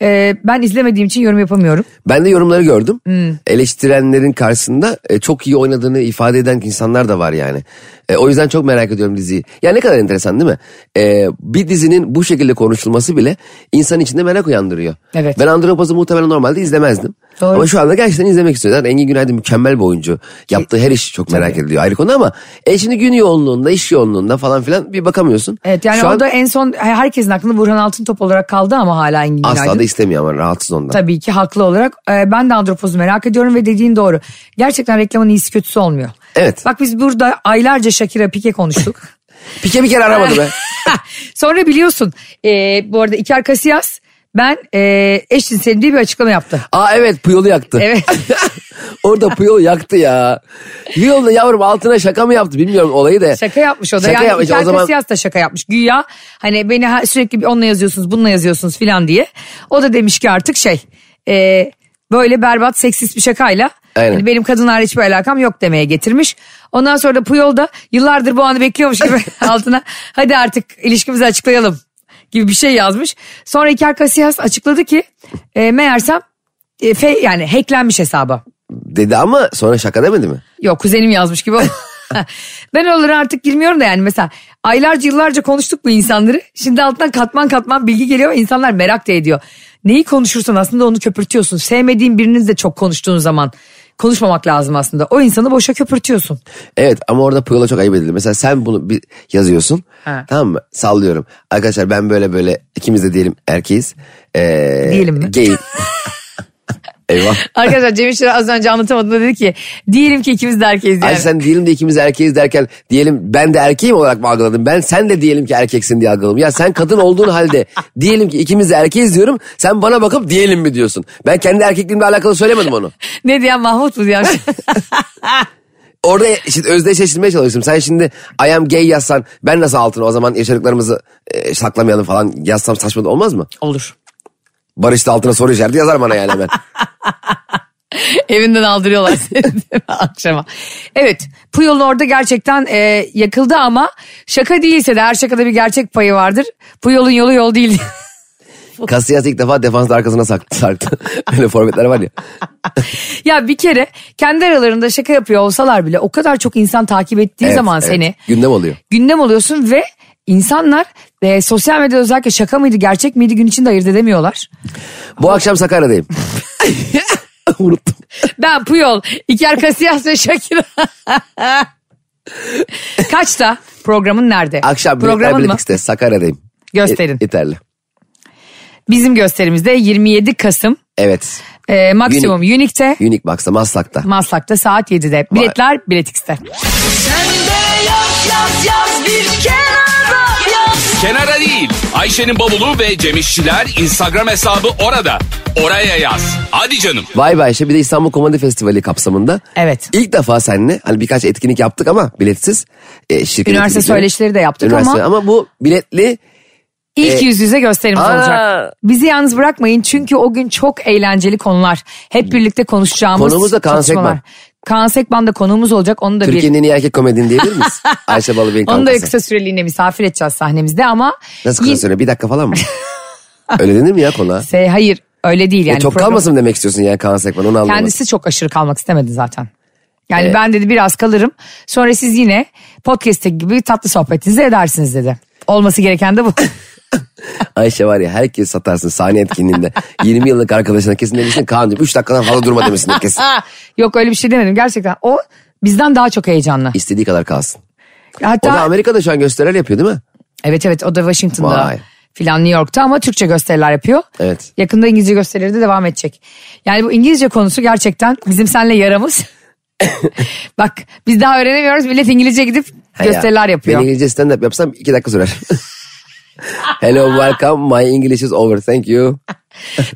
Ee, ben izlemediğim için yorum yapamıyorum. Ben de yorumları gördüm. Eleştirenlerin karşısında e, çok iyi oynadığını ifade eden insanlar da var yani. E, o yüzden çok merak ediyorum diziyi. Ya ne kadar enteresan değil mi? E, bir dizinin bu şekilde konuşulması bile insan içinde merak uyandırıyor. Evet. Ben Andropoz'u muhtemelen normalde izlemezdim. Doğru. Ama şu anda gerçekten izlemek istiyorum. Zaten Engin Günaydın mükemmel bir oyuncu. Yaptığı her iş çok merak ediliyor ayrı konu ama e şimdi gün yoğunluğunda, iş yoğunluğunda falan filan bir bakamıyorsun. Evet yani Şu an orada en son herkesin aklında Burhan Altıntop olarak kaldı ama hala Engin asla Günaydın. da istemiyor ama rahatsız ondan. Tabii ki haklı olarak. Ee, ben de Andropoz'u merak ediyorum ve dediğin doğru. Gerçekten reklamın iyisi kötüsü olmuyor. Evet. Bak biz burada aylarca Shakira Pike konuştuk. Pike bir kere aramadı be. Sonra biliyorsun e, bu arada İker Casillas ben e, eşcinselim diye bir açıklama yaptı. Aa evet Puyol'u yaktı. Evet. Orada Puyol yaktı ya. Puyol da yavrum altına şaka mı yaptı bilmiyorum olayı da. Şaka yapmış o da. Şaka yani yapmış, İker o zaman- Casillas da şaka yapmış. Güya hani beni sürekli bir onunla yazıyorsunuz bununla yazıyorsunuz filan diye. O da demiş ki artık şey e, böyle berbat seksist bir şakayla Aynen. hani benim kadınlarla hiçbir alakam yok demeye getirmiş. Ondan sonra da Puyol da yıllardır bu anı bekliyormuş gibi altına hadi artık ilişkimizi açıklayalım gibi bir şey yazmış. Sonra İker Casillas açıkladı ki e, meğersem e, fe, yani hacklenmiş hesaba. Dedi ama sonra şaka demedi mi? Yok kuzenim yazmış gibi. ben oralara artık girmiyorum da yani mesela aylarca yıllarca konuştuk bu insanları. Şimdi alttan katman katman bilgi geliyor insanlar merak da ediyor. Neyi konuşursan aslında onu köpürtüyorsun. Sevmediğin birinizle çok konuştuğun zaman konuşmamak lazım aslında. O insanı boşa köpürtüyorsun. Evet ama orada Puyol'a çok ayıp edildi. Mesela sen bunu bir yazıyorsun. Ha. Tamam mı? Sallıyorum. Arkadaşlar ben böyle böyle ikimiz de diyelim erkeğiz. Ee, Diyelim mi? Gay. Eyvah. Arkadaşlar Cem İşler az önce anlatamadığında dedi ki diyelim ki ikimiz de erkeğiz yani. Ay sen diyelim de ikimiz erkeğiz derken diyelim ben de erkeğim olarak mı algıladım? Ben sen de diyelim ki erkeksin diye algıladım. Ya sen kadın olduğun halde diyelim ki ikimiz de erkeğiz diyorum. Sen bana bakıp diyelim mi diyorsun? Ben kendi erkekliğimle alakalı söylemedim onu. Ne diyen Mahmut mu diyen? Orada işte özdeşleştirmeye çalıştım. Sen şimdi I am gay yazsan ben nasıl altına o zaman yaşadıklarımızı e, saklamayalım falan yazsam saçma olmaz mı? Olur. Barış da altına soru işareti yazar bana yani hemen. Evinden aldırıyorlar seni akşama. Evet Puyol'un orada gerçekten e, yakıldı ama şaka değilse de her şakada bir gerçek payı vardır. Puyol'un yolu yol değil. Casillas ilk defa defansın arkasına sarktı. Öyle forvetler var ya. Ya bir kere kendi aralarında şaka yapıyor olsalar bile o kadar çok insan takip ettiği Evet, zaman evet. seni Gündem oluyor. gündem oluyorsun ve insanlar e, sosyal medyada özellikle şaka mıydı gerçek miydi gün içinde ayırt edemiyorlar. Bu akşam Sakarya'dayım. Unuttum. Ben Puyol, İker Casillas ve Shakira. Kaçta? Programın nerede? Akşam Programın mı? Biletix'te Sakarya'dayım. Gösterin. E- yeterli. Bizim gösterimizde 27 Kasım Evet. e, maksimum Unique'te, Unique Box'ta Maslak'ta. Maslak'ta saat 7'de. Biletler Biletix'te. Kenara değil. Ayşe'nin bavulu ve Cemişçiler Instagram hesabı orada. Oraya yaz. Hadi canım. Vay be Ayşe bir de İstanbul Komedi Festivali kapsamında. Evet. İlk defa seninle hani birkaç etkinlik yaptık ama biletsiz. E, şirket Üniversite etkinlikleri. söyleşileri de yaptık Üniversite, ama ama bu biletli ilk E, yüz yüze gösterimiz Aa. olacak. Bizi yalnız bırakmayın çünkü o gün çok eğlenceli konular. Hep birlikte konuşacağımız Konuğumuz da Kaan çatışmalar. Sekban. Kaan Sekban da konuğumuz olacak. Onu da bir Türkiye'nin en iyi erkek komedini diyebilir miyiz? Ayşe Balıbey'in Onu da kankası. kısa süreliğine misafir edeceğiz sahnemizde ama Nasıl kısa süre? Bir dakika falan mı? Öyle denir mi ya konuğa? Se- hayır öyle değil yani. E, çok program- kalmasın demek istiyorsun yani Kaan Sekman onu anlamadım. Kendisi çok aşırı kalmak istemedi zaten. Yani Evet. ben dedi biraz kalırım. Sonra siz yine podcast'te gibi tatlı sohbetinizi edersiniz dedi. Olması gereken de bu. Ayşe var ya herkes satarsın sahne etkinliğinde. 20 yıllık arkadaşına kesin demişsin Kaan'cığım 3 dakikadan fazla durma demesin kesin. Yok öyle bir şey demedim gerçekten. O bizden daha çok heyecanlı. İstediği kadar kalsın. O Hatta da Amerika'da şu an gösteriler yapıyor değil mi? evet evet o da Washington'da Vay. filan New York'ta ama Türkçe gösteriler yapıyor. Evet. Yakında İngilizce gösterileri de devam edecek. Yani bu İngilizce konusu gerçekten bizim seninle yaramız. Bak biz daha öğrenemiyoruz millet İngilizce gidip ya, gösteriler yapıyor. Ben İngilizce stand up yapsam 2 dakika sürer. Hello welcome my English is over thank you.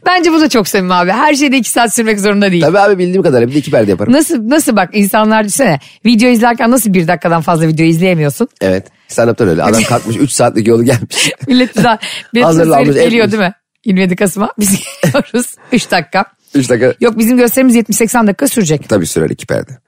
Bence bu da çok samimi abi. Her şeyde iki saat sürmek zorunda değil. Tabii abi bildiğim kadarıyla bir de iki perde yaparım. Nasıl nasıl bak insanlar düşünsene video izlerken nasıl bir dakikadan fazla video izleyemiyorsun? Evet stand up'tan öyle adam kalkmış 3 saatlik yolu gelmiş. Millet güzel Hazırlanmış, geliyor değil mi? 27 Kasım'a biz geliyoruz 3 dakika. 3 dakika Yok bizim gösterimiz 70-80 dakika sürecek. tabii sürer iki perde.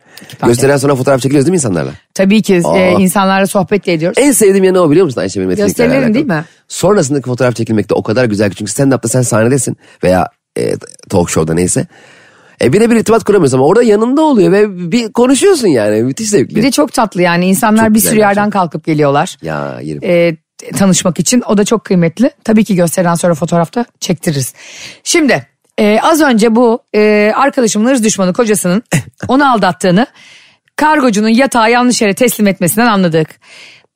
Gösteren sonra fotoğraf çekiliyoruz değil mi insanlarla? Tabii ki Aa. e, insanlarla sohbet de ediyoruz. En sevdiğim yanı o biliyor musun Ayşe benim etkinliklerle Gösterilerin alakalı? değil mi? Sonrasındaki fotoğraf çekilmek de o kadar güzel ki çünkü stand-up'ta sen sahnedesin veya e, talk show'da neyse. E birebir irtibat kuramıyorsun ama orada yanında oluyor ve bir konuşuyorsun yani müthiş zevkli. Bir de çok tatlı yani insanlar Çok bir güzel sürü yerden gerçekten. kalkıp geliyorlar. Ya yerim. e, tanışmak için. O da çok kıymetli. Tabii ki gösteriden sonra fotoğrafta çektiririz. Şimdi e, az önce bu e, arkadaşımın hırs düşmanı kocasının onu aldattığını kargocunun yatağı yanlış yere teslim etmesinden anladık.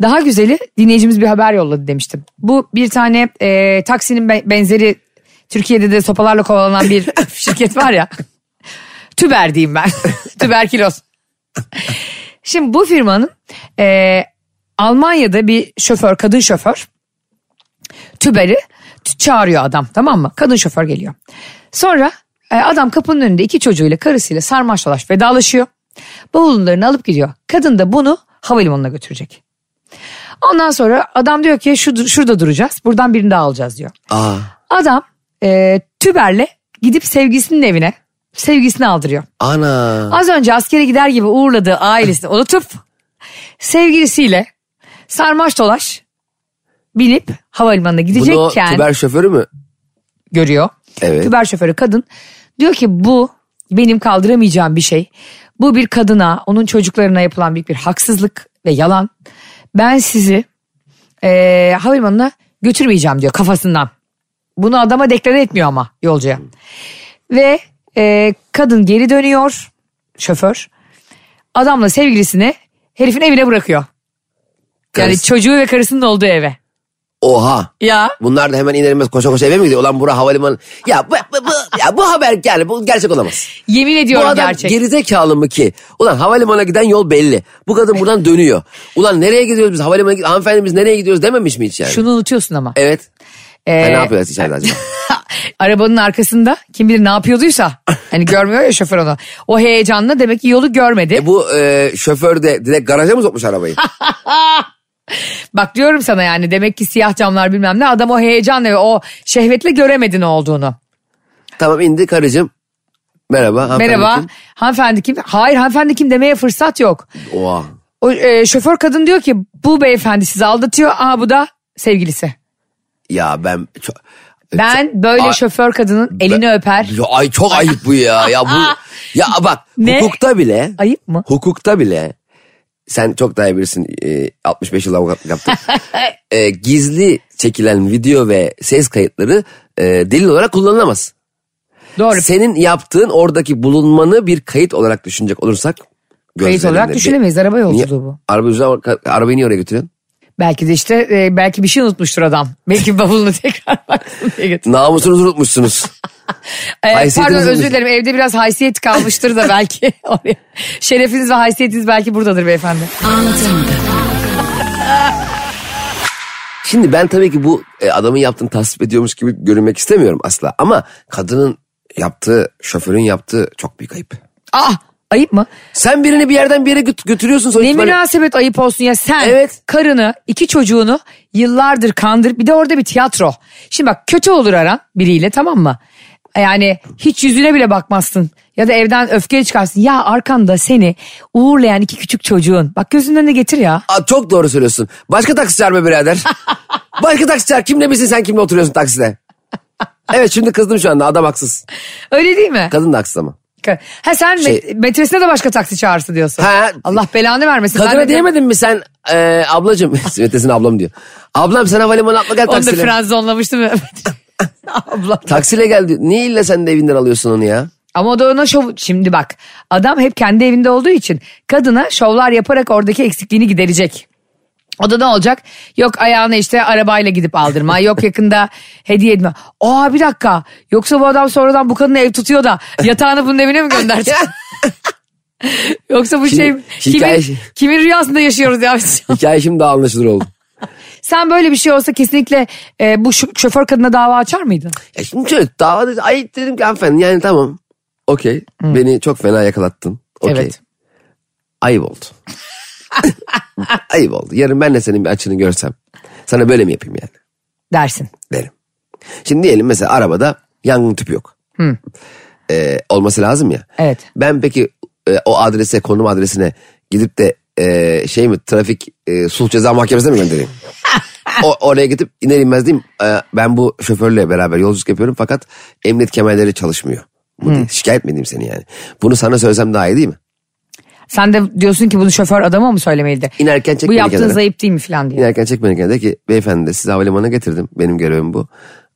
Daha güzeli dinleyicimiz bir haber yolladı demiştim. Bu bir tane e, taksinin be- benzeri Türkiye'de de sopalarla kovalanan bir şirket var ya. Tüber diyeyim ben. Tüberküloz. Şimdi bu firmanın e, Almanya'da bir şoför, kadın şoför tüberi çağırıyor adam tamam mı? Kadın şoför geliyor. Sonra e, adam kapının önünde iki çocuğuyla karısıyla sarmaş dolaş vedalaşıyor. Bavullarını alıp gidiyor. Kadın da bunu havalimanına götürecek. Ondan sonra adam diyor ki şu, şurada duracağız. Buradan birini daha alacağız diyor. Aa, Adam e, tüberle gidip sevgilisinin evine sevgisini aldırıyor. ana. Az önce askere gider gibi uğurladığı ailesini unutup sevgilisiyle sarmaş dolaş binip havalimanına Bunu gidecekken Tüber şoförü mü? görüyor. Evet. Tüber şoförü kadın diyor ki bu benim kaldıramayacağım bir şey. Bu bir kadına onun çocuklarına yapılan büyük bir haksızlık ve yalan. Ben sizi eee havalimanına götürmeyeceğim diyor kafasından. Bunu adama deklare etmiyor ama yolcuya. Ve eee, kadın geri dönüyor şoför. Adamla sevgilisini herifin evine bırakıyor. Yani Karısı. çocuğu ve karısının olduğu eve. Oha. Ya Bunlar da hemen iner inmez koşa koşa eve mi gidiyor? Ulan bura havalimanı. Ya bu, bu, bu- ya bu haber yani bu gerçek olamaz. yemin Bu ediyorum adam gerçek. gerizekalı mı ki? Ulan havalimanına giden yol belli. Bu kadın buradan dönüyor. Ulan nereye gidiyoruz biz? Havalimanına gid- hanımefendi biz nereye gidiyoruz dememiş mi hiç yani? Şunu unutuyorsun ama. Evet. Ee, Ha, ne yapıyorlar içeride acaba? arabanın arkasında kim bilir ne yapıyorduysa hani görmüyor ya şoför onu. O heyecanla demek ki yolu görmedi. E bu e, şoför de direkt garaja mı sokmuş arabayı? Bak diyorum sana yani demek ki siyah camlar bilmem ne adam o heyecanla ve o şehvetle göremedi ne olduğunu. tamam indi karıcığım. Merhaba. hanımefendi Merhaba kim? hanımefendi kim? Hayır hanımefendi kim demeye fırsat yok. Oha. O e, şoför kadın diyor ki bu beyefendi sizi aldatıyor. Aha bu da sevgilisi. Ya ben çok... Ben böyle Ay- şoför kadının elini öper. Ya, ay çok ayıp bu ya. Ya bu ya bak Ne? hukukta bile Ayıp mı? hukukta bile sen çok daha iyi bilirsin e, 65 yıl avukatlık yaptın. E, gizli çekilen video ve ses kayıtları e, delil olarak kullanılamaz. Doğru. Senin yaptığın oradaki bulunmanı bir kayıt olarak düşünecek olursak Kayıt olarak düşünemeyiz. Araba yolculuğu bu. Araba yüzünden arabayı niye oraya götürüyorsun? Belki de işte e, belki bir şey unutmuştur adam. Belki bavulunu tekrar baksın diye götür. Namusunuzu unutmuşsunuz. Ee, pardon özür dilerim evde biraz haysiyet kalmıştır da belki. Şerefiniz ve haysiyetiniz belki buradadır beyefendi. Şimdi ben tabii ki bu e, adamın yaptığını tasvip ediyormuş gibi görünmek istemiyorum asla. Ama kadının yaptığı, şoförün yaptığı çok büyük ayıp. Ah ayıp mı? Sen birini bir yerden bir yere göt- götürüyorsun sonuçta. Ne böyle- münasebet ayıp olsun ya sen Evet. karını iki çocuğunu yıllardır kandır bir de orada bir tiyatro. Şimdi bak kötü olur aran biriyle tamam mı? Yani hiç yüzüne bile bakmazsın ya da evden öfkeli çıkarsın. Ya arkanda seni uğurlayan iki küçük çocuğun bak gözünün önüne getir ya. Aa, çok doğru söylüyorsun. Başka taksi çağırma birader. Başka taksi çağır. Kimle bilsin sen kimle oturuyorsun takside. Evet şimdi kızdım şu anda adam haksız. Öyle değil mi? Kadın da haksız ama. Ha sen Şey- met- metresine de başka taksi çağırsın diyorsun. Ha. Allah belanı vermesin. Kadına diyemedin mi sen e, ablacığım? Svetesine ablam diyor. Ablam sen havalimanı atla gel Onu da taksiyle. frenzonlamıştım. Abla. Taksiyle gel diyor. Niye illa sen de evinden alıyorsun onu ya? Ama o da ona şov... Şimdi bak adam hep kendi evinde olduğu için kadına şovlar yaparak oradaki eksikliğini giderecek. O da ne olacak? Yok ayağına işte arabayla gidip aldırma. Yok yakında hediye etme. Aa bir dakika. Yoksa bu adam sonradan bu kadını ev tutuyor da yatağını bunun evine mi gönderecek? Yoksa bu şey Şimdi hikaye- kimin, kimin rüyasında yaşıyoruz ya? Hikaye şimdi daha anlaşılır oldu. Sen böyle bir şey olsa kesinlikle e, bu şo- şoför kadına dava açar mıydın? Ya şimdi şöyle davada ay dedim ki hanımefendi yani tamam. Okey. Beni çok fena yakalattın. Okey. Evet. Ayıp oldu. Ayıp oldu. Yarın ben de senin bir açını görsem. Sana böyle mi yapayım yani? Dersin. Derim. Şimdi diyelim mesela arabada yangın tüpü yok. Ee, olması lazım ya. Evet. Ben peki e, o adrese konum adresine gidip de e, şey mi trafik e, sulh ceza mahkemesine mi göndereyim? O, oraya gidip iner inmez diyeyim e, ben bu şoförle beraber yolculuk yapıyorum fakat emniyet kemerleri çalışmıyor. Bu diye. Şikayet mi edeyim seni yani? Bunu sana söylesem daha iyi değil mi? Sen de diyorsun ki bunu şoför adama mı söylemeliydi? İnerken çek Bu yaptığın kenara. zayıf değil mi falan diye. İnerken çek beni kenara de ki beyefendi sizi havalimanına getirdim. Benim görevim bu.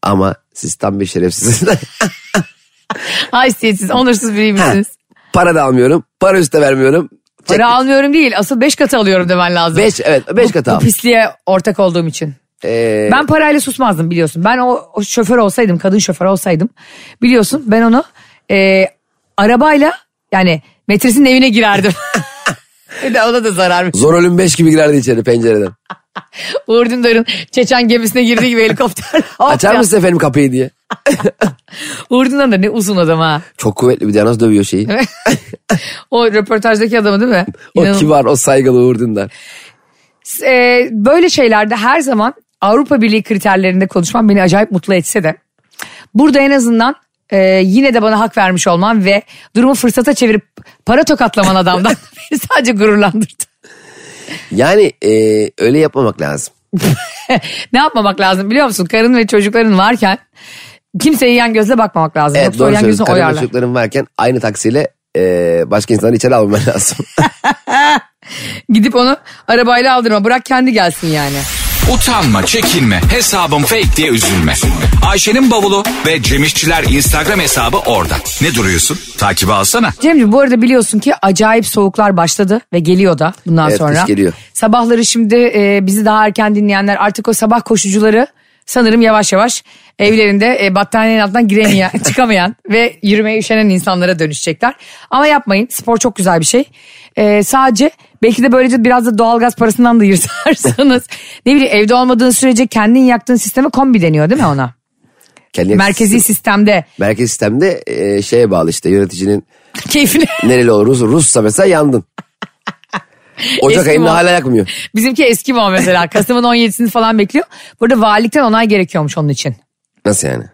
Ama siz tam bir şerefsizsiniz. Haysiyetsiz, onursuz biriymişsiniz. Para da almıyorum. Para üstü vermiyorum. Para almıyorum değil, asıl beş katı alıyorum demen lazım. Beş, evet beş katı Bu al. pisliğe ortak olduğum için. Ee, Ben parayla susmazdım biliyorsun. Ben o, o şoför olsaydım, kadın şoför olsaydım biliyorsun ben onu e, arabayla yani metresinin evine girerdim. Ona da zarar. Zor ölüm beş gibi girerdi içeri pencereden. Uğur Dündar'ın Çeçen gemisine girdiği gibi helikopter. Açar mısın efendim kapıyı diye. Uğur Dündar da ne uzun adam ha. Çok kuvvetli bir de nasıl dövüyor şeyi. o röportajdaki adamı değil mi? o İnanılmaz. kibar o saygılı Uğur Dündar. e, böyle şeylerde her zaman Avrupa Birliği kriterlerinde konuşmam beni acayip mutlu etse de burada en azından e, yine de bana hak vermiş olman ve durumu fırsata çevirip para tokatlaman adamdan beni sadece gururlandırdı. Yani e, öyle yapmamak lazım. ne yapmamak lazım biliyor musun? Karın ve çocukların varken kimseye yan gözle bakmamak lazım. Evet Yoksa doğru yan ve oyarlar. çocukların varken aynı taksiyle e, başka insanları içeri almaman lazım. Gidip onu arabayla aldırma bırak kendi gelsin yani. Utanma, çekinme, hesabım fake diye üzülme. Ayşe'nin bavulu ve Cemişçiler Instagram hesabı orada. Ne duruyorsun? Takibi alsana. Cemciğim bu arada biliyorsun ki acayip soğuklar başladı ve geliyor da bundan Evet, sonra. kış geliyor. Sabahları şimdi e, bizi daha erken dinleyenler artık o sabah koşucuları sanırım yavaş yavaş evlerinde e, battaniyenin altından giremeyen, çıkamayan ve yürümeye üşenen insanlara dönüşecekler. Ama yapmayın spor çok güzel bir şey. E, sadece belki de böylece biraz da doğalgaz parasından da yırtarsanız ne bileyim evde olmadığın sürece kendin yaktığın sisteme kombi deniyor değil mi ona? Kendi Merkezi sistemde Merkezi sistemde e, şeye bağlı işte yöneticinin keyfine. nereli olur Rus, Rus'sa mesela yandın. Ocak Eski ayında hala yakmıyor. Bizimki eski mi o mesela? Kasım'ın 17'sini falan bekliyor. Burada valilikten onay gerekiyormuş onun için. Nasıl yani?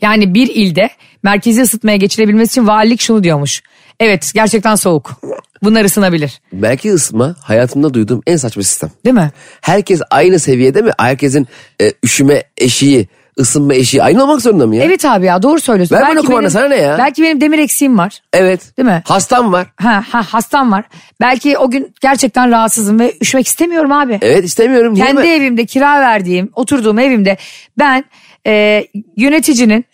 Yani bir ilde merkezi ısıtmaya geçilebilmesi için valilik şunu diyormuş. Evet gerçekten soğuk. Bunlar ısınabilir. Belki ısma hayatımda duyduğum en saçma sistem. Değil mi? Herkes aynı seviyede mi? Herkesin e, üşüme eşiği ısınma eşiği aynı olmak zorunda mı ya? Evet abi ya doğru söylüyorsun. Ver bana kumanda, sana ne ya? Belki benim demir eksiğim var. Evet. Değil mi? Hastam var. Ha, ha hastam var. Belki o gün gerçekten rahatsızım ve üşümek istemiyorum abi. Evet istemiyorum. Kendi ben- evimde kira verdiğim, oturduğum evimde ben e, yöneticinin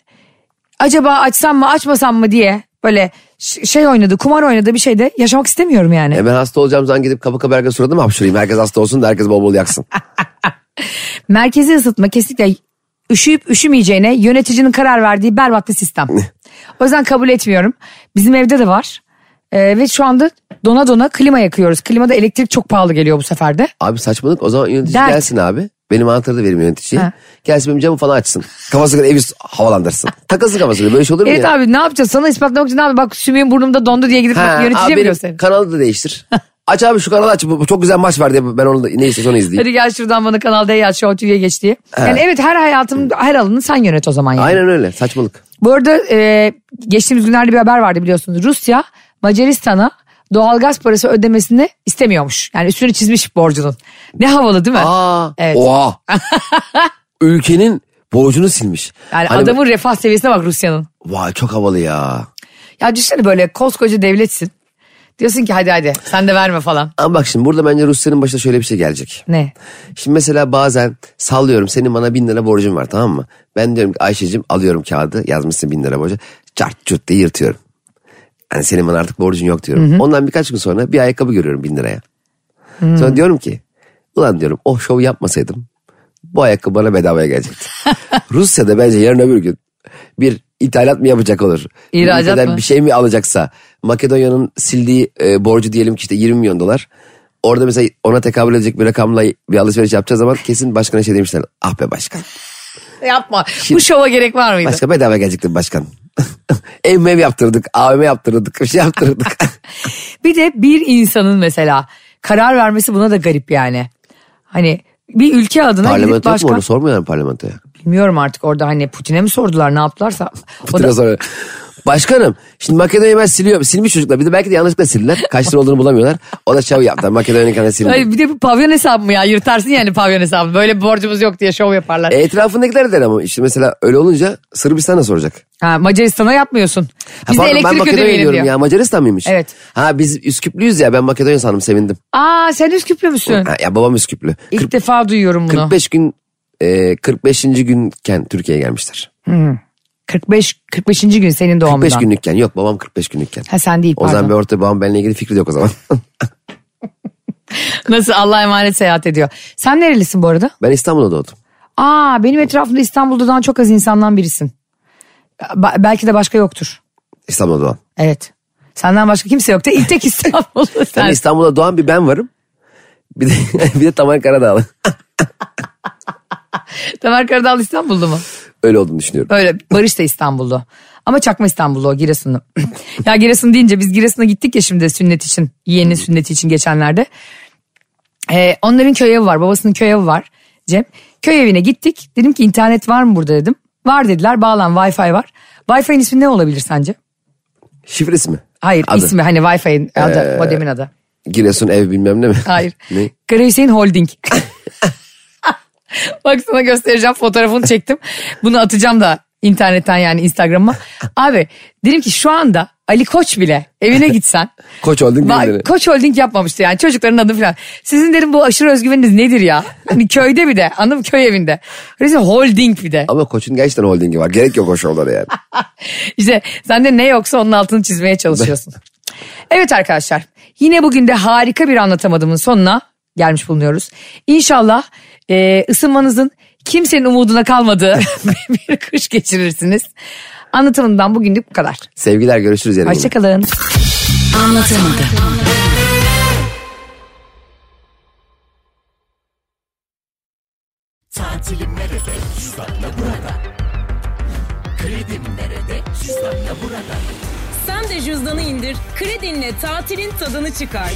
acaba açsam mı açmasam mı diye böyle şey oynadı, kumar oynadığı bir şeyde yaşamak istemiyorum yani. E ben hasta olacağım zaman gidip kapı kapı herkes suratımı hapşırayım. Herkes hasta olsun da herkes bol bol yaksın. Merkezi ısıtma kesinlikle üşüyüp üşümeyeceğine yöneticinin karar verdiği berbat bir sistem. o yüzden kabul etmiyorum. Bizim evde de var. Ee, ve şu anda dona dona klima yakıyoruz. Klimada elektrik çok pahalı geliyor bu sefer de. Abi saçmalık o zaman yönetici Dert. gelsin abi. Benim anahtarı da verim yöneticiye. Ha. Gelsin benim camı falan açsın. Kafasına evi havalandırsın. Takılsın kafasına böyle şey olur mu Evet ya? abi ne yapacağız? Sana ispatlamak için ne yapayım? Bak sümüğün burnumda dondu diye gidip Ha, yöneticiye abi mi benim göstereyim? kanalı da değiştir. aç abi şu kanalı aç. Bu bu çok güzel maç var diye ben onu da neyse onu izleyeyim. Hadi gel şuradan bana Kanal D'ye aç Show TV'ye geç diye. Yani evet her hayatımın her alanını sen yönet o zaman yani. Aynen öyle saçmalık. Bu arada e, geçtiğimiz günlerde bir haber vardı biliyorsunuz. Rusya Macaristan'a doğalgaz parası ödemesini istemiyormuş. Yani üstünü çizmiş borcunun. Ne havalı değil mi? Aa, Evet. oha. Ülkenin borcunu silmiş. yani Hani- adamın refah seviyesine bak Rusya'nın. Vay çok havalı ya. Ya düşünsene böyle koskoca devletsin. Diyorsun ki hadi hadi sen de verme falan. Ama bak şimdi burada bence Rusya'nın başına şöyle bir şey gelecek. Ne? Şimdi mesela bazen sallıyorum senin bana bin lira borcun var tamam mı? Ben diyorum ki Ayşe'cim alıyorum kağıdı yazmışsın bin lira borcu. Çart çut diye yırtıyorum. Yani senin bana artık borcun yok diyorum. Ondan birkaç gün sonra bir ayakkabı görüyorum bin liraya. Sonra diyorum ki ulan diyorum o şovu yapmasaydım bu ayakkabı bana bedavaya gelecekti. Rusya'da bence yarın öbür gün bir ithalat mı yapacak olur? İhracat Ülkeden mı? Bir şey mi alacaksa Makedonya'nın sildiği e, borcu diyelim ki işte 20 milyon dolar. Orada mesela ona tekabül edecek bir rakamla bir alışveriş yapacağı zaman kesin başkana şey demişler. Ah be başkan. Yapma. Bu şova gerek var mıydı? Başka bedava gelecekti başkan. ev mev yaptırdık, AVM yaptırdık, bir şey yaptırdık. Bir de bir insanın mesela karar vermesi buna da garip yani. Hani bir ülke adına gidip Parlamento yok mu başkan... orada sormuyorlar parlamentoya. Bilmiyorum artık orada hani Putin'e mi sordular ne yaptılarsa. Putin'e da, sonra. Başkanım şimdi Makedonya'yı ben siliyorum. Silmiş çocuklar. Bir de belki de yanlışlıkla sildiler. Kaç lira olduğunu bulamıyorlar. O da şov yaptılar. Makedonya'nın kanalını sildi. Ay bir de bu pavyon hesabı mı ya yırtarsın yani pavyon hesabı. Böyle bir borcumuz yok diye şov yaparlar. E, etrafındakiler der ama işte mesela öyle olunca Sırbistan'a soracak. Ha, Macaristan'a yapmıyorsun. Ha, Biz de pardon, ben elektrik Makedonya diyorum diyor. ya Macaristan mıymış? Evet. Ha biz Üsküplüyüz ya ben Makedonya sandım sevindim. Aa sen Üsküplü müsün? Ha, ya babam Üsküplü. İlk 40, defa duyuyorum bunu. 45 gün e, 45. günken Türkiye'ye gelmişler. 45 45. gün senin doğumundan. 45 günlükken yok babam 45 günlükken. Ha sen değil O zaman bir pardon. orta babam benimle ilgili fikri de yok o zaman. Nasıl Allah'a emanet seyahat ediyor. Sen nerelisin bu arada? ben İstanbul'da doğdum. Aa benim etrafımda İstanbul'dan çok az insandan birisin. Ba- belki de başka yoktur. İstanbul'da doğan. Evet. Senden başka kimse yok da ilk tek İstanbul'da sen. İstanbul'da doğan bir ben varım. Bir de, bir de Tamer Karadağlı. Tamer Karadağlı İstanbul'da mı? Öyle olduğunu düşünüyorum. Öyle Barış da İstanbullu. Ama çakma İstanbullu o Giresunlu. ya Giresun deyince biz Giresun'a gittik ya şimdi sünnet için. Yeğenin sünneti için geçenlerde. Ee, onların köy evi var. Babasının köy evi var Cem. Köy evine gittik. Dedim ki internet var mı burada dedim. Var dediler. Bağlan Wi-Fi var. Wi-Fi'nin ismi ne olabilir sence? Şifresi mi? Hayır Adı. ismi hani Wi-Fi'nin adı. modemin adı. Giresun ev bilmem ne mi? Hayır. ne? Kara Hüseyin Holding. Bak sana göstereceğim fotoğrafını çektim. Bunu atacağım da internetten yani Instagram'ıma. Abi dedim ki şu anda Ali Koç bile evine gitsen. Koç Holding Ba-? Koç Holding yapmamıştı yani çocukların adı falan. Sizin dedim bu aşırı özgüveniniz nedir ya? Hani köyde bir de anladın mı köy evinde. Öyleyse holding bir de. Ama Koç'un gerçekten holdingi var. Gerek yok o şovlara yani. İşte sende ne yoksa onun altını çizmeye çalışıyorsun. evet arkadaşlar yine bugün de harika bir anlatamadığımın sonuna gelmiş bulunuyoruz. İnşallah e, ısınmanızın kimsenin umuduna kalmadığı bir kış geçirirsiniz. Anlatımından bugünlük bu kadar. Sevgiler görüşürüz yarın. Hoşçakalın. Anlatamadım. Sen de cüzdanı indir, kredinle tatilin tadını çıkar.